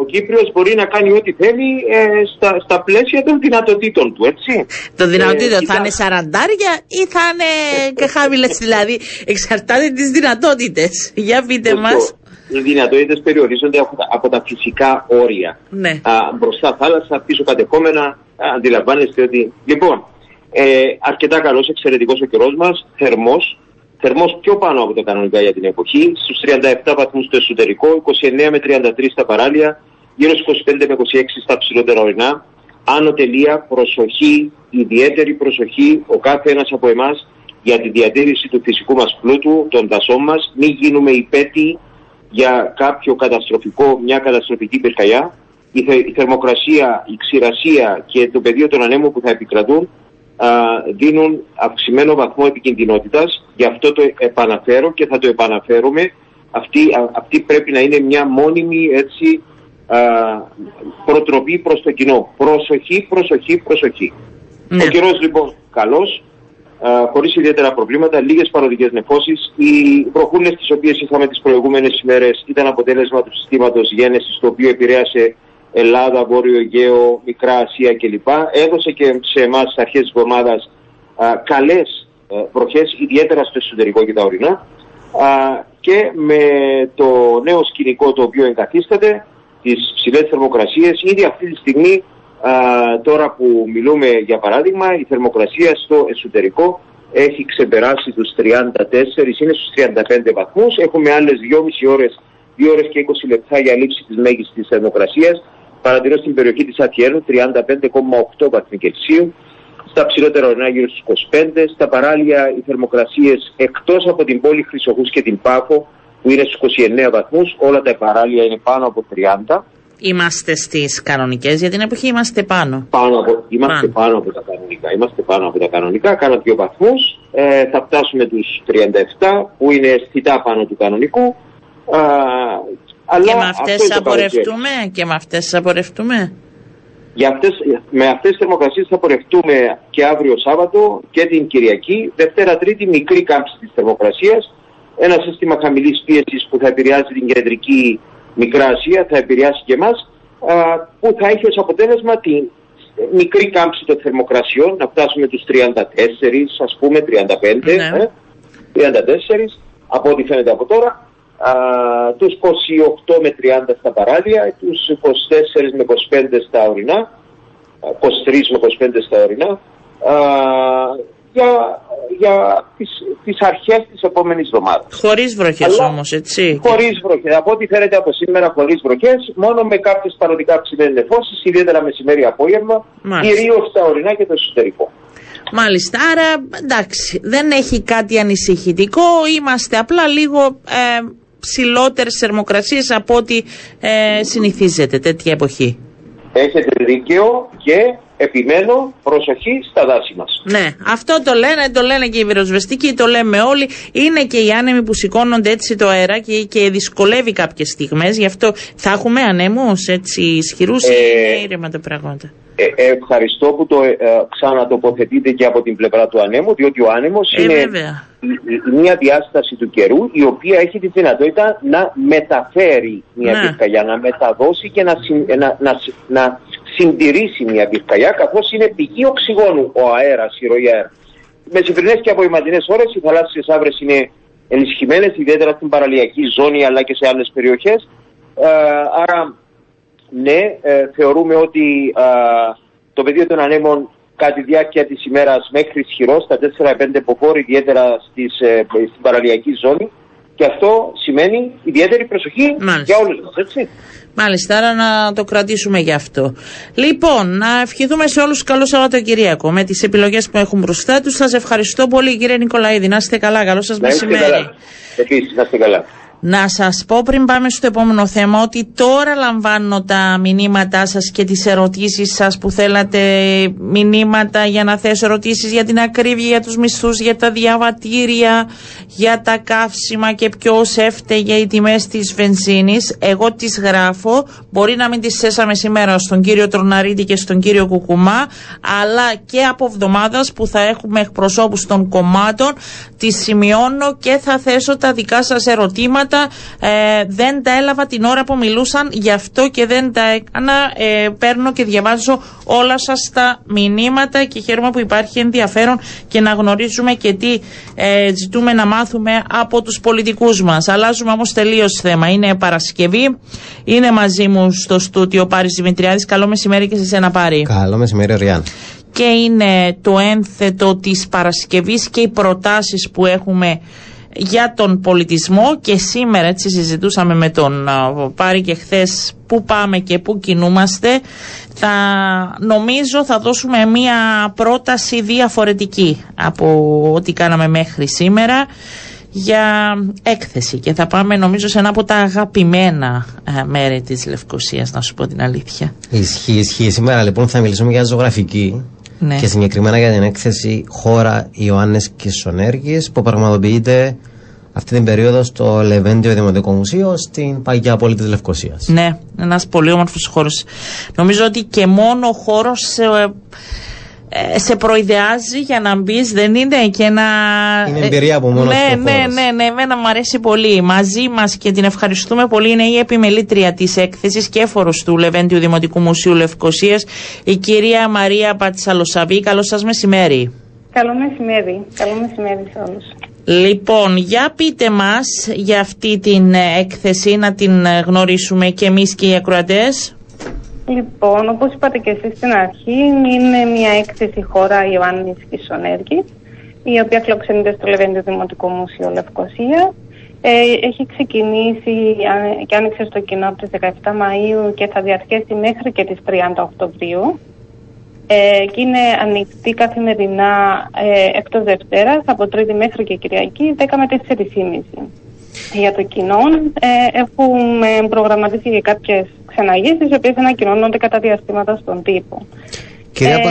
ο Κύπριος μπορεί να κάνει ό,τι θέλει ε, στα, στα πλαίσια των δυνατοτήτων του, έτσι. Των δυνατοτήτων ε, θα είναι σαραντάρια ή θα είναι και χαμηλές, δηλαδή εξαρτάται τις δυνατότητες. Για πείτε μα. μας. Οι δυνατότητες περιορίζονται από τα, από τα φυσικά όρια. Ναι. Α, μπροστά θάλασσα, πίσω κατεχόμενα, αντιλαμβάνεστε ότι... Λοιπόν, ε, αρκετά καλός, εξαιρετικός ο καιρός μας, θερμός, θερμός πιο πάνω από το κανονικά για την εποχή, στους 37 βαθμούς στο εσωτερικό, 29 με 33 στα παράλια, γύρω στους 25 με 26 στα ψηλότερα ορεινά. Άνω τελεία, προσοχή, ιδιαίτερη προσοχή, ο κάθε ένας από εμάς για τη διατήρηση του φυσικού μας πλούτου, των δασών μας, μην γίνουμε υπέτειοι για κάποιο καταστροφικό, μια καταστροφική πυρκαγιά. Η, η θερμοκρασία, η ξηρασία και το πεδίο των ανέμων που θα επικρατούν α, δίνουν αυξημένο βαθμό επικινδυνότητας. Γι' αυτό το επαναφέρω και θα το επαναφέρουμε. Αυτή, αυτή πρέπει να είναι μια μόνιμη έτσι, προτροπή προς το κοινό. Προσοχή, προσοχή, προσοχή. Ναι. Ο καιρός λοιπόν καλός, χωρίς ιδιαίτερα προβλήματα, λίγες παροδικές νεφώσεις. Οι προχούλες τις οποίες είχαμε τις προηγούμενες ημέρες ήταν αποτέλεσμα του συστήματος γένεσης το οποίο επηρέασε Ελλάδα, Βόρειο Αιγαίο, Μικρά Ασία κλπ. Έδωσε και σε εμάς στις αρχές της εβδομάδας καλές ε, βροχές, ιδιαίτερα στο εσωτερικό και τα ορεινά. και με το νέο σκηνικό το οποίο εγκαθίσταται, τις ψηλές θερμοκρασίες. Ήδη αυτή τη στιγμή, α, τώρα που μιλούμε για παράδειγμα, η θερμοκρασία στο εσωτερικό έχει ξεπεράσει τους 34, είναι στους 35 βαθμούς. Έχουμε άλλες 2,5 ώρες, 2 ώρες και 20 λεπτά για λήψη της μέγιστης θερμοκρασίας. Παρατηρώ στην περιοχή της Ατιέρου 35,8 βαθμοί Κελσίου. Στα ψηλότερα ορεινά γύρω στους 25. Στα παράλια οι θερμοκρασίες εκτός από την πόλη Χρυσοχούς και την Πάφο που είναι στους 29 βαθμούς, όλα τα παράλια είναι πάνω από 30. Είμαστε στις κανονικές, για την εποχή είμαστε πάνω. πάνω από, είμαστε πάνω. πάνω. από τα κανονικά. Είμαστε πάνω από τα κανονικά, κάνα δύο βαθμούς. Ε, θα φτάσουμε τους 37 που είναι αισθητά πάνω του κανονικού. Α, αλλά και με αυτές θα πορευτούμε, και με αυτές θα πορευτούμε; Για αυτές, με αυτές τις θερμοκρασίες θα πορευτούμε και αύριο Σάββατο και την Κυριακή. Δευτέρα Τρίτη μικρή κάμψη της θερμοκρασίας ένα σύστημα χαμηλής πίεσης που θα επηρεάζει την κεντρική Μικρά Ασία, θα επηρεάσει και εμάς, που θα έχει ως αποτέλεσμα τη μικρή κάμψη των θερμοκρασιών, να φτάσουμε τους 34, ας πούμε, 35, ναι. 34, ε, από ό,τι φαίνεται από τώρα, α, τους 28 με 30 στα παράλια, τους 24 με 25 στα ορεινά, 23 με 25 στα ορεινά, για, για τις, τις αρχές της επόμενης εβδομάδας. Χωρίς βροχές Αλλά- όμως, έτσι. Χωρίς βροχές. Από ό,τι φαίνεται από σήμερα χωρίς βροχές, μόνο με κάποιες παροδικά ψηλές νεφώσεις, ιδιαίτερα μεσημέρι απόγευμα, Μάλιστα. κυρίως στα ορεινά και το εσωτερικό. Μάλιστα, άρα εντάξει, δεν έχει κάτι ανησυχητικό. Είμαστε απλά λίγο ε, ψηλότερες θερμοκρασίες από ό,τι ε, συνηθίζεται τέτοια εποχή. Έχετε δίκαιο και επιμένω προσοχή στα δάση μας. Ναι, αυτό το λένε, το λένε και οι πυροσβεστικοί, το λέμε όλοι. Είναι και οι άνεμοι που σηκώνονται έτσι το αεράκι και δυσκολεύει κάποιες στιγμές. Γι' αυτό θα έχουμε ανέμους έτσι ισχυρούς ή Ε, είναι ήρεμα τα πράγματα. Ε, ευχαριστώ που το ε, ε, ξανατοποθετείτε και από την πλευρά του ανέμου, διότι ο άνεμος Ε, είναι βέβαια. η- η- μια διάσταση του καιρού η οποία έχει τη δυνατότητα να μεταφέρει μια Ναι. πυρκαγιά, να μεταδώσει και να, συν- ε, να, να, συ- να συντηρήσει μια πυρκαγιά, καθώς είναι πηγή οξυγόνου ο αέρας, η ροή αέρα. Μεσημβρινές και απογευματινές ώρες οι θαλάσσιες άβρες είναι ενισχυμένες, ιδιαίτερα στην παραλιακή ζώνη αλλά και σε άλλες περιοχές. Ε, άρα ναι, ε, θεωρούμε ότι α, το πεδίο των ανέμων κατά τη διάρκεια της ημέρας μέχρι ισχυρός στα 4-5 ποφόροι, ιδιαίτερα στις, ε, στην παραλιακή ζώνη. Και αυτό σημαίνει ιδιαίτερη προσοχή Μάλιστα. για όλους μας, έτσι. Μάλιστα, άρα να το κρατήσουμε γι' αυτό. Λοιπόν, να ευχηθούμε σε όλους καλό Σαββατοκυριακό με τις επιλογές που έχουν μπροστά τους. Σας ευχαριστώ πολύ κύριε Νικολαίδη. Να είστε καλά. Καλό σας Να είστε μεσημέρι. καλά. Επίσης, να είστε καλά. Να σας πω πριν πάμε στο επόμενο θέμα ότι τώρα λαμβάνω τα μηνύματά σας και τις ερωτήσεις σας που θέλατε μηνύματα για να θέσω ερωτήσεις για την ακρίβεια, για τους μισθούς, για τα διαβατήρια, για τα καύσιμα και ποιος έφταιγε οι τιμές της βενζίνης. Εγώ τις γράφω, μπορεί να μην τις θέσαμε σήμερα στον κύριο Τροναρίτη και στον κύριο Κουκουμά, αλλά και από εβδομάδας που θα έχουμε εκπροσώπους των κομμάτων, τις σημειώνω και θα θέσω τα δικά σας ερωτήματα. Ε, δεν τα έλαβα την ώρα που μιλούσαν, γι' αυτό και δεν τα έκανα. Ε, παίρνω και διαβάζω όλα σας τα μηνύματα και χαίρομαι που υπάρχει ενδιαφέρον και να γνωρίζουμε και τι ε, ζητούμε να μάθουμε από τους πολιτικούς μας. Αλλάζουμε όμως τελείως θέμα. Είναι Παρασκευή, είναι μαζί μου στο στούτιο Πάρης Δημητριάδης. Καλό μεσημέρι και σε σένα Πάρη Καλό μεσημέρι, Ριάν. και είναι το ένθετο της Παρασκευής και οι προτάσεις που έχουμε για τον πολιτισμό και σήμερα έτσι συζητούσαμε με τον α, Πάρη και χθες πού πάμε και πού κινούμαστε. Θα νομίζω θα δώσουμε μια πρόταση διαφορετική από ό,τι κάναμε μέχρι σήμερα για έκθεση. Και θα πάμε νομίζω σε ένα από τα αγαπημένα ε, μέρη της Λευκοσίας να σου πω την αλήθεια. Ισχύει, ισχύει. Σήμερα λοιπόν θα μιλήσουμε για ζωγραφική Ναι. και συγκεκριμένα για την έκθεση Χώρα Ιωάννης Κισονέργης που πραγματοποιείται αυτή την περίοδο στο Λεβέντιο Δημοτικό Μουσείο στην παγιά πόλη της Λευκοσίας. Ναι, ένας πολύ όμορφος χώρος. Νομίζω ότι και μόνο ο χώρος σε, ε, σε προειδεάζει για να μπεις, δεν είναι και να. Είναι εμπειρία από μόνος ναι, του ο ναι, χώρος. ναι, ναι, εμένα μου αρέσει πολύ. Μαζί μας και την ευχαριστούμε πολύ είναι η επιμελήτρια της έκθεσης και έφορος του Λεβέντιου Δημοτικού Μουσείου Λευκοσίας, η κυρία Μαρία Πατσαλοσαβή. Καλό σας μεσημέρι. Καλό μεσημέρι. Καλό μεσημέρι σε όλους. Λοιπόν, για πείτε μας για αυτή την ε, έκθεση, να την ε, γνωρίσουμε και εμείς και οι ακροατές. Λοιπόν, όπως είπατε και εσείς στην αρχή, είναι μια έκθεση χώρα Ιωάννης Κισονέργης, η οποία φιλοξενείται στο Λεβέντιο Δημοτικό Μουσείο Λευκοσία. Ε, έχει ξεκινήσει α- και άνοιξε στο κοινό από τις 17 Μαΐου και θα διαρκέσει μέχρι και τις 30 Οκτωβρίου. Ε, και είναι ανοιχτή καθημερινά ε, εκτός Δευτέρας από Τρίτη μέχρι και Κυριακή 10 με 4.30. Για το κοινό ε, έχουμε προγραμματίσει και κάποιες ξεναγήσεις οι οποίες ανακοινώνονται κατά διαστήματα στον τύπο. Κυρία, Ε, Πα...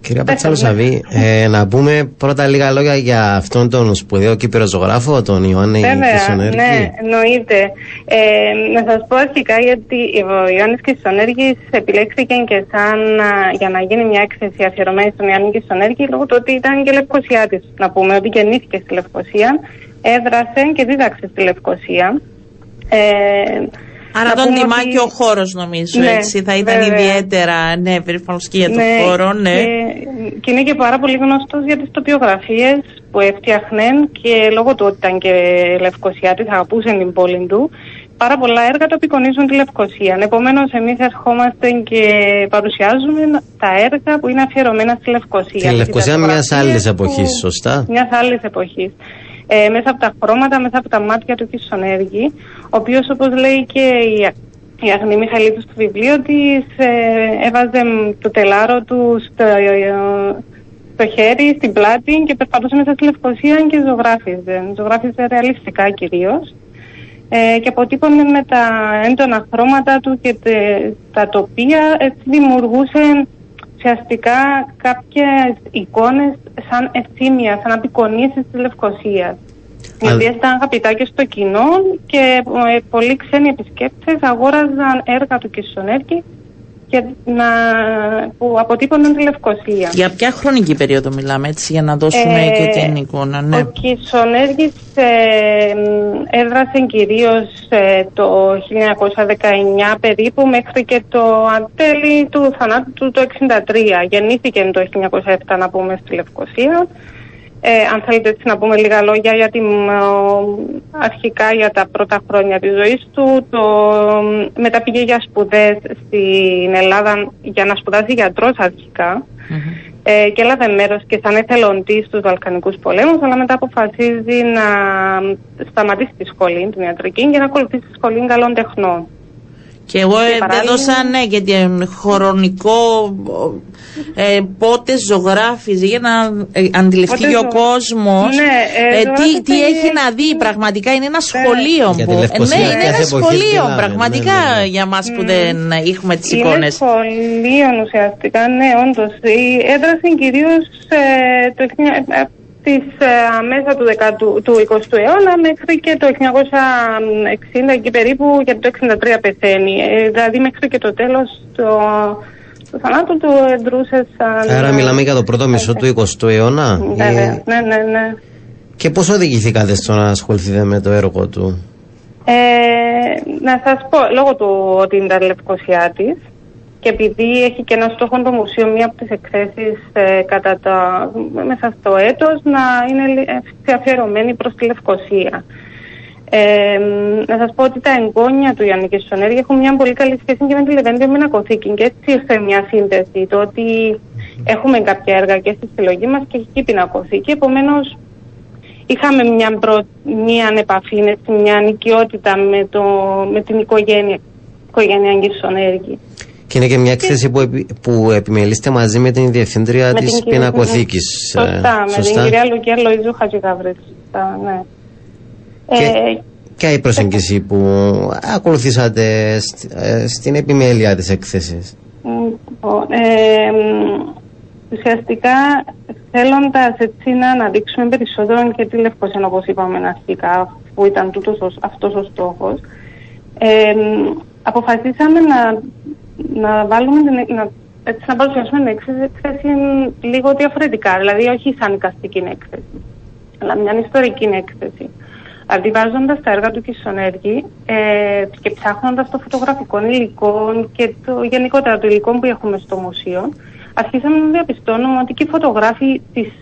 Κυρία πες Πατσάλο μου, ναι. Σαββή, ε, να πούμε πρώτα λίγα λόγια για αυτόν τον σπουδαίο κύπηρο ζωγράφο, τον Ιωάννη Βέβαια, Κισονέργη. ναι, εννοείται. Ε, να σας πω αρχικά γιατί ο Ιωάννης Κισονέργης επιλέχθηκε και σαν α, για να γίνει μια έκθεση αφιερωμένη στον Ιωάννη Κισονέργη λόγω του ότι ήταν και Λευκοσιάτης. Να πούμε ότι γεννήθηκε στη Λευκοσία, έδρασε και δίδαξε στη Λευκοσία. Ε, Άρα να τον πούμε τιμά ότι- και ο χώρος νομίζω Ναι, έτσι. Θα ήταν βέβαια. ιδιαίτερα ναι, περήφανος και για τον χώρο, ναι. Και, και είναι και πάρα πολύ γνωστός για τις τοπιογραφίες που έφτιαχνε και λόγω του ότι ήταν και Λευκοσιάτης, αγαπούσε την πόλη του. πάρα πολλά έργα το απεικονίζουν τη Λευκοσία. Επομένως, εμείς ερχόμαστε και παρουσιάζουμε τα έργα που είναι αφιερωμένα στη Λευκοσία. Τη Λευκοσία μιας άλλης εποχής, σωστά. Μιας άλλης εποχής. Ε, μέσα από τα χρώματα, μέσα από τα μάτια του Κισονέργη, ο οποίος, όπως λέει και η, η Αγνή Μιχαλίδου στο βιβλίο τη, ε, έβαζε το τελάρο του στο, ε, στο χέρι, στην πλάτη και περπατούσε μέσα στη Λευκοσία και ζωγράφιζε. Ζωγράφιζε ρεαλιστικά κυρίως. Ε, και αποτύπωνε με τα έντονα χρώματα του και τε, τα τοπία. Έτσι δημιουργούσε ουσιαστικά κάποιες εικόνες σαν ευθύμια, σαν απεικονίσεις της Λευκοσίας οι οποίες ήταν αγαπητά και στο κοινό και ε, πολλοί ξένοι επισκέπτες αγόραζαν έργα του Κισονέρκη και να, που αποτύπωναν τη Λευκοσία. Για ποια χρονική περίοδο μιλάμε έτσι για να δώσουμε ε, και την εικόνα. Ναι. Ο Κισονέργης ε, έδρασε κυρίως ε, το 1919 περίπου μέχρι και το τέλη του θανάτου του το 1963. Γεννήθηκε το 1907 να πούμε στη Λευκοσία. Ε, αν θέλετε έτσι να πούμε λίγα λόγια για την, αρχικά για τα πρώτα χρόνια της ζωής του. Το, μετά πήγε για σπουδές στην Ελλάδα για να σπουδάσει γιατρός ε, και έλαβε μέρος και σαν εθελοντής στους Βαλκανικούς πολέμους αλλά μετά αποφασίζει να σταματήσει τη σχολή, την ιατρική και να ακολουθήσει τη σχολή καλών τεχνών. Και εγώ έδωσα ναι και χρονικό ε, πότε ζωγράφιζε για να ε, αντιληφθεί και ο κόσμος ναι, ε, ε, τι, τι έχει να δει. Πραγματικά είναι ένα ναι. σχολείο. Που, ναι, είναι ένα σχολείο πραγματικά ναι, ναι, για μας που δεν έχουμε τις εικόνες. Είναι σχολείο ουσιαστικά, ναι, όντως. Έδρασε κυρίως το της ε, μέσα του, 10, του 20ου αιώνα μέχρι και το 1960 εκεί περίπου και το 1963 πεθαίνει. Ε, δηλαδή μέχρι και το τέλος το, το θανάτου του εντρούσε σαν... Άρα μιλάμε για το πρώτο μισό του 20ου αιώνα. Ναι, ναι, ναι, ναι, ναι. Και πώς οδηγηθήκατε στο να ασχοληθείτε με το έργο του; Ε, να σας πω, λόγω του ότι είναι τα λευκοσιά και επειδή έχει και ένα στόχο το μουσείο μία από τις εκθέσεις ε, κατά τα, μέσα στο έτος να είναι αφιερωμένη προς τη Λευκοσία. Ε, να σας πω ότι τα εγγόνια του Γιάννη και Σονέρη έχουν μια πολύ καλή σχέση και με τη Λεβέντια Μενακοθήκη και έτσι ήρθε μια σύνδεση το ότι έχουμε κάποια έργα και στη συλλογή μας και έχει και πινακοθήκη επομένως είχαμε μια, προ, μια επαφή, μια νοικιότητα με, το, με την οικογένεια, οικογένεια Αγγίσονέργη. Και είναι και μια έκθεση που, επι, που επιμελείστε μαζί με την Διευθύντρια της Πινακοθήκης. Σωστά, ε, με την κυρία Λουκία Λοίζου Χατζηγαβρίτ. Ναι. Και, ε, ποια η προσέγγιση που ακολουθήσατε ε, στην επιμέλεια της έκθεσης. Ε, ουσιαστικά θέλοντας έτσι να αναδείξουμε περισσότερο και τη Λευκοσία όπως είπαμε αρχικά που ήταν τούτος, αυτός ο στόχος ε, αποφασίσαμε να να βάλουμε την, να, έτσι, να παρουσιάσουμε την έκθεση λίγο διαφορετικά. Δηλαδή, όχι σαν εικαστική έκθεση, αλλά μια ιστορική έκθεση. Αντιβάζοντας τα έργα του Κισονέργη ε, και ψάχνοντας το φωτογραφικό υλικό και το γενικότερα το υλικό που έχουμε στο μουσείο, αρχίσαμε να διαπιστώνουμε ότι και οι φωτογράφοι της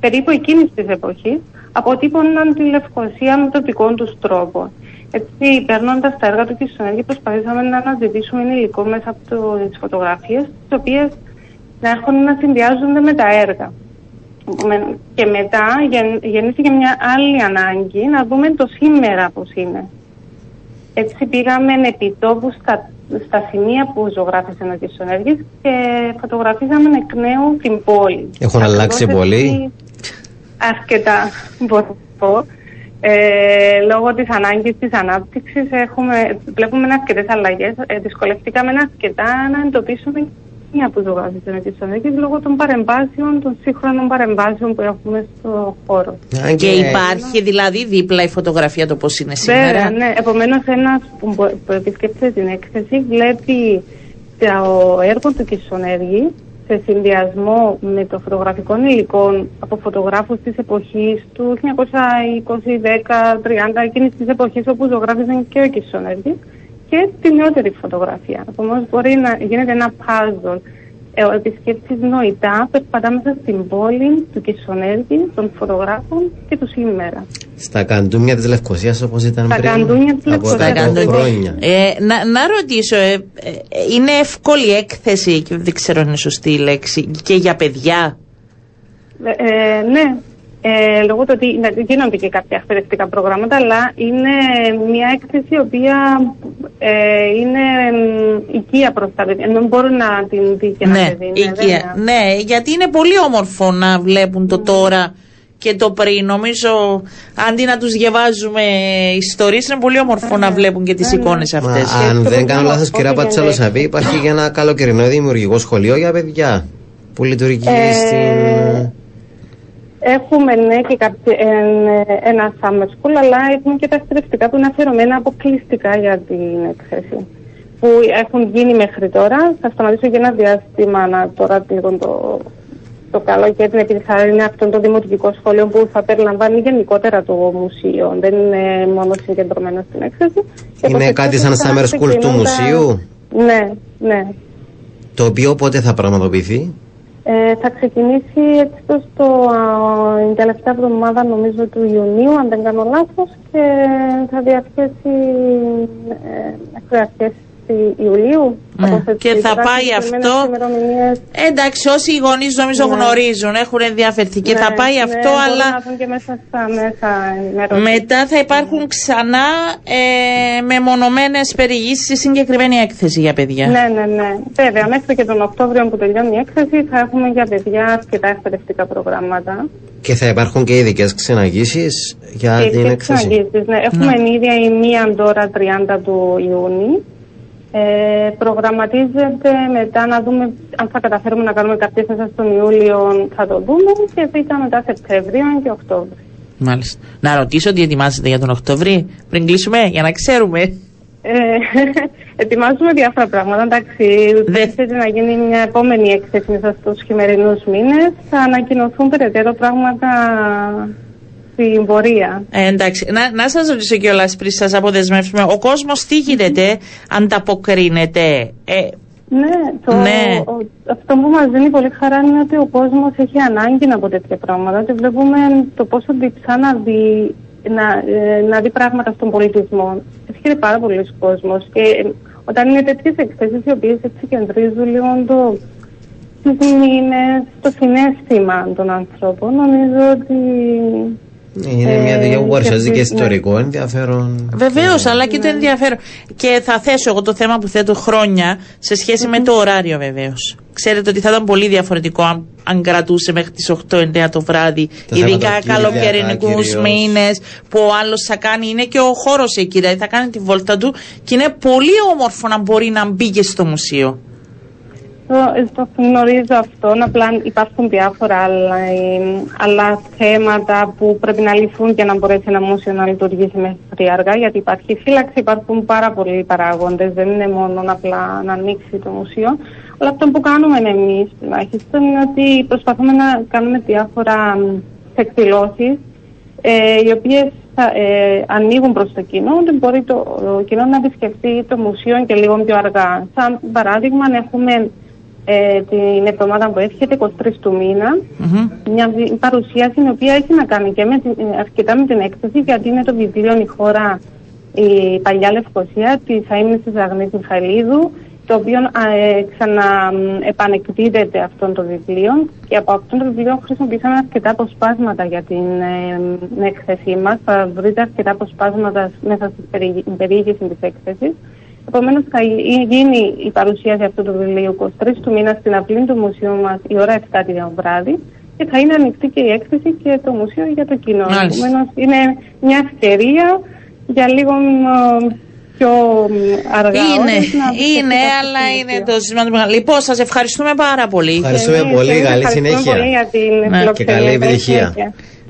περίπου εκείνης της εποχής αποτύπωναν τη Λευκοσία με το δικό τους τρόπο. Έτσι, παίρνοντας τα έργα του Κισονέργη, προσπαθήσαμε να αναζητήσουμε υλικό μέσα από τις φωτογραφίες, τις οποίες να έχουν να συνδυάζονται με τα έργα. Και μετά γεννήθηκε μια άλλη ανάγκη να δούμε το σήμερα πώς είναι. Έτσι πήγαμε επιτόπου στα, στα σημεία που ζωγράφησε ο Κισονέργης και φωτογραφίζαμε εκ νέου την πόλη. Έχουν αλλάξει πολύ. Αρκετά, μπορώ να πω. Ε, λόγω της ανάγκης της ανάπτυξης έχουμε, βλέπουμε αρκετές αλλαγές. Ε, δυσκολευτήκαμε αρκετά να εντοπίσουμε μια που ζωγράφησε τη Σονέκη λόγω των παρεμβάσεων, των σύγχρονων παρεμβάσεων που έχουμε στο χώρο. Και υπάρχει δηλαδή δίπλα η φωτογραφία το πώς είναι σήμερα. Βέβαια, ναι. Επομένως ένας που, που επισκέπτεται την έκθεση βλέπει το έργο του Κισονέργη σε συνδυασμό με το φωτογραφικό υλικό από φωτογράφους της εποχής του 1920, 10, 30, εκείνης της εποχής όπου ζωγράφησαν και ο Κισονέρης και τη νεότερη φωτογραφία. Επομένως μπορεί να γίνεται ένα puzzle ε, ο επισκέπτης νοητά περπατά μέσα στην πόλη του Κισονέργη, των φωτογράφων και του σήμερα. Στα καντούμια της Λευκοσίας όπως ήταν Στα πριν καντούμια της από Λευκωσίας. 100 χρόνια. Ε, να, να ρωτήσω, ε, ε, είναι εύκολη έκθεση, και δεν ξέρω αν είναι σωστή η λέξη, και για παιδιά; Ε, ε, ναι, ε, λόγω του ότι ναι, γίνονται και κάποια εκπαιδευτικά προγράμματα, αλλά είναι μια έκθεση η οποία ε, είναι μ, οικία προς τα παιδιά. Δεν μπορούν να την δει και να ναι, παιδί. Ναι, οικία. βέβαια. ναι, γιατί είναι πολύ όμορφο να βλέπουν το τώρα και το πριν. Νομίζω, αντί να τους διαβάζουμε ιστορίες, είναι πολύ όμορφο να βλέπουν και τις εικόνες Μα, αυτές. αν Και δεν το κάνω πρόγραμμα λάθος κυρία Open Πατσαλοσαβή υπάρχει και ένα καλοκαιρινό δημιουργικό σχολείο για παιδιά που λειτουργεί Ε, στην... Έχουμε ναι και κάποιο, ε, ένα summer school, αλλά έχουμε και τα εκπαιδευτικά που είναι αφιερωμένα αποκλειστικά για την έκθεση. Που έχουν γίνει μέχρι τώρα. Θα σταματήσω για ένα διάστημα να τώρα λίγο το, το καλοκαίρι, επειδή θα είναι αυτό το δημοτικό σχολείο που θα περιλαμβάνει γενικότερα το μουσείο. Δεν είναι μόνο συγκεντρωμένο στην έκθεση. Και Είναι από κάτι εκεί σαν θα summer school του ξεκινούν τα- μουσείου; Ναι, ναι. το οποίο πότε θα πραγματοποιηθεί; Ε, θα ξεκινήσει έτσι το στο α, την τελευταία εβδομάδα νομίζω του Ιουνίου, αν δεν κάνω λάθος, και θα διαρκέσει ε, μέχρι αρχές Ιουλίου. Ναι. Κάπως έτσι. Και θα Τώρα πάει συγκεκριμένες αυτό- ημερομηνίες, Εντάξει, όσοι οι γονείς νομίζω Ναι. γνωρίζουν, έχουν ενδιαφερθεί και ναι, θα πάει ναι, αυτό, μπορούν αλλά να δουν και μέσα στα μέσα ενημέρωσης. μετά θα υπάρχουν ξανά ε, μεμονωμένες περιηγήσεις στη συγκεκριμένη έκθεση για παιδιά. Ναι, ναι, ναι. Βέβαια, μέχρι και τον Οκτώβριο που τελειώνει η έκθεση θα έχουμε για παιδιά αρκετά εκπαιδευτικά προγράμματα. και θα υπάρχουν και ειδικές ξεναγήσεις για Και την και έκθεση εξαγγίσεις, ναι. Έχουμε ενίδια η μία τώρα 30 του Ιούνιου. Ε, προγραμματίζεται μετά να δούμε αν θα καταφέρουμε να κάνουμε κάποιες μέσα στον Ιούλιο θα το δούμε και β' μετά Σεπτέμβριο και Οκτώβριο. Μάλιστα. Να ρωτήσω τι ετοιμάζετε για τον Οκτώβρη, πριν κλείσουμε, για να ξέρουμε. Ε, ετοιμάζουμε διάφορα πράγματα. Εντάξει, Δεν- δεν να γίνει μια επόμενη έκθεση μέσα στους χειμερινούς μήνες. Θα ανακοινωθούν περαιτέρω πράγματα στην πορεία. Ε, εντάξει, να, να σας ρωτήσω κιόλας πριν σας αποδεσμεύσουμε. Ο κόσμος τι γίνεται, ανταποκρίνεται; Ε, Ναι, το, Ναι. ο- αυτό που μας δίνει πολύ χαρά είναι ότι ο κόσμος έχει ανάγκη από τέτοια πράγματα και βλέπουμε το πόσο διψά να δει, να, ε, να δει πράγματα στον πολιτισμό. Έρχεται πάρα πολλοί κόσμος και ε, όταν είναι τέτοιες εκθέσεις οι οποίες έτσι κεντρίζουν λίγο το, τις μήνες, το συνέστημα των ανθρώπων, νομίζω ότι είναι μια ε, δουλειά που παρουσιάζει και ναι. ιστορικό ενδιαφέρον Βεβαίως, αλλά Ναι. και το ενδιαφέρον. Και θα θέσω εγώ το θέμα που θέτω χρόνια σε σχεση με το ωράριο βεβαίως. Ξέρετε ότι θα ήταν πολύ διαφορετικό αν, αν κρατούσε μέχρι τις 8-9 το βράδυ, Τα ειδικά Σαββατοκύριακα καλοκαιρινικούς κυρίως. μήνες, που ο άλλος θα κάνει, είναι και ο χώρος εκεί, δηλαδή θα κάνει τη βόλτα του και είναι πολύ όμορφο να μπορεί να μπει και στο μουσείο. Το, το γνωρίζω αυτό, απλά υπάρχουν διάφορα άλλα, ε, άλλα θέματα που πρέπει να λυθούν για να μπορέσει ένα μουσείο να λειτουργήσει μέχρι αργά, γιατί υπάρχει φύλαξη, υπάρχουν πάρα πολλοί παράγοντες, δεν είναι μόνο απλά να ανοίξει το μουσείο. Αλλά αυτό που κάνουμε εμείς τουλάχιστον είναι ότι προσπαθούμε να κάνουμε διάφορα εκδηλώσεις ε, οι οποίες θα, ε, ανοίγουν προς το κοινό, ότι μπορεί το, το κοινό να επισκεφτεί το μουσείο και λίγο πιο αργά. Σαν παράδειγμα, έχουμε ε, την εβδομάδα που έρχεται, 23 του μήνα, Μμμ. μια βι- παρουσίαση η οποία έχει να κάνει και με την, ε, αρκετά με την έκθεση, γιατί είναι το βιβλίο «Η χώρα η παλιά Λευκοσία» της Αίμνης της Αγνής Μιχαηλίδου, το οποίο ε, ξαναεπανεκδίδεται αυτό το βιβλίο και από αυτό το βιβλίο χρησιμοποιήσαμε αρκετά αποσπάσματα για την ε, έκθεσή μας. Θα βρείτε αρκετά αποσπάσματα μέσα στην περι- περιήγηση της έκθεσης. Επομένως, θα γι- γίνει η παρουσίαση αυτού του βιβλίου 23 του μήνα στην αυλή του μουσείου μας η ώρα 7 το βράδυ και θα είναι ανοιχτή και η έκθεση και το μουσείο για το κοινό. Μάλιστα. Επομένως, είναι μια ευκαιρία για λίγο μ, πιο μ, αργά. Είναι, ώρες να επισκεφτείτε είναι, αυτό αλλά το είναι μουσείο. το ζήτημα του μεγάλου. Λοιπόν, σας ευχαριστούμε πάρα πολύ. Ευχαριστούμε Εμείς, πολύ, εμείς καλή ευχαριστούμε συνέχεια. πολύ για την Ναι. φιλοξενία. Και καλή επιτυχία.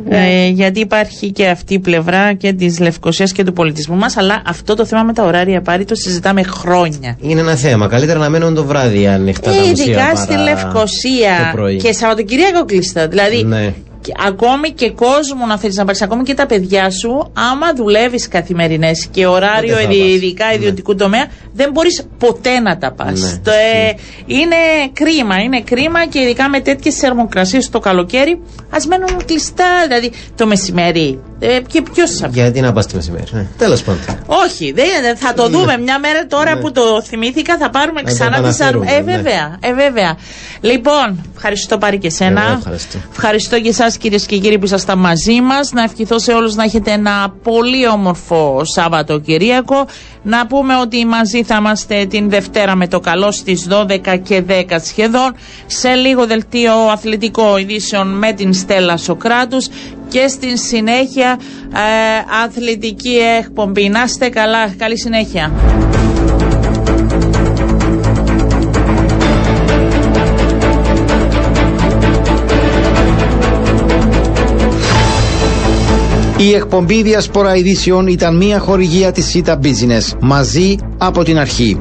Συνέχεια. Ε, γιατί υπάρχει και αυτή η πλευρά και της Λευκοσίας και του πολιτισμού μας. Αλλά αυτό το θέμα με τα ωράρια πάρει το συζητάμε χρόνια. Είναι ένα θέμα. Καλύτερα να μένουν το βράδυ ανοιχτά τα Ε, μουσεία ειδικά παρά στη Λευκοσία το πρωί. και Σαββατοκυριακό κλειστά. Δηλαδή Ναι. Και ακόμη και κόσμο να θέλει να πάρεις, ακόμη και τα παιδιά σου, άμα δουλεύεις καθημερινές και ωράριο, Πότε θα ειδι- πας. ειδικά Ναι. ιδιωτικού τομέα, δεν μπορείς ποτέ να τα πας. Ναι, είναι κρίμα, είναι κρίμα και ειδικά με τέτοιες θερμοκρασίες το καλοκαίρι, ας μένουν κλειστά. Δηλαδή το μεσημέρι. Ε, και ποιος σα Γιατί να πα τη μεσημέρι. Ναι. Τέλος πάντων. όχι, δεν, δεν- θα το δούμε μια μέρα τώρα που το θυμήθηκα. Θα πάρουμε Ναι. Να το ξανά τις επαναφέρουμε, Ε, ναι. βέβαια, ε, βέβαια. Λοιπόν, ευχαριστώ πάρει και εσένα. Εγώ ευχαριστώ. Ευχαριστώ και εσάς κυρίες και κύριοι που ήσασταν μαζί μας. Να ευχηθώ σε όλους να έχετε ένα πολύ όμορφο Σαββατοκυριακό. Να πούμε ότι μαζί θα είμαστε την Δευτέρα με το καλό στις 12 και 10 σχεδόν. Σε λίγο δελτίο αθλητικό ειδήσεων με την Στέλλα Σοκράτους και στην συνέχεια ε, αθλητική εκπομπή. Να είστε καλά. Καλή συνέχεια. Η εκπομπή Διασπορά Ειδήσεων ήταν μια χορηγία της ΣΥΤΑ Business. Μαζί από την αρχή.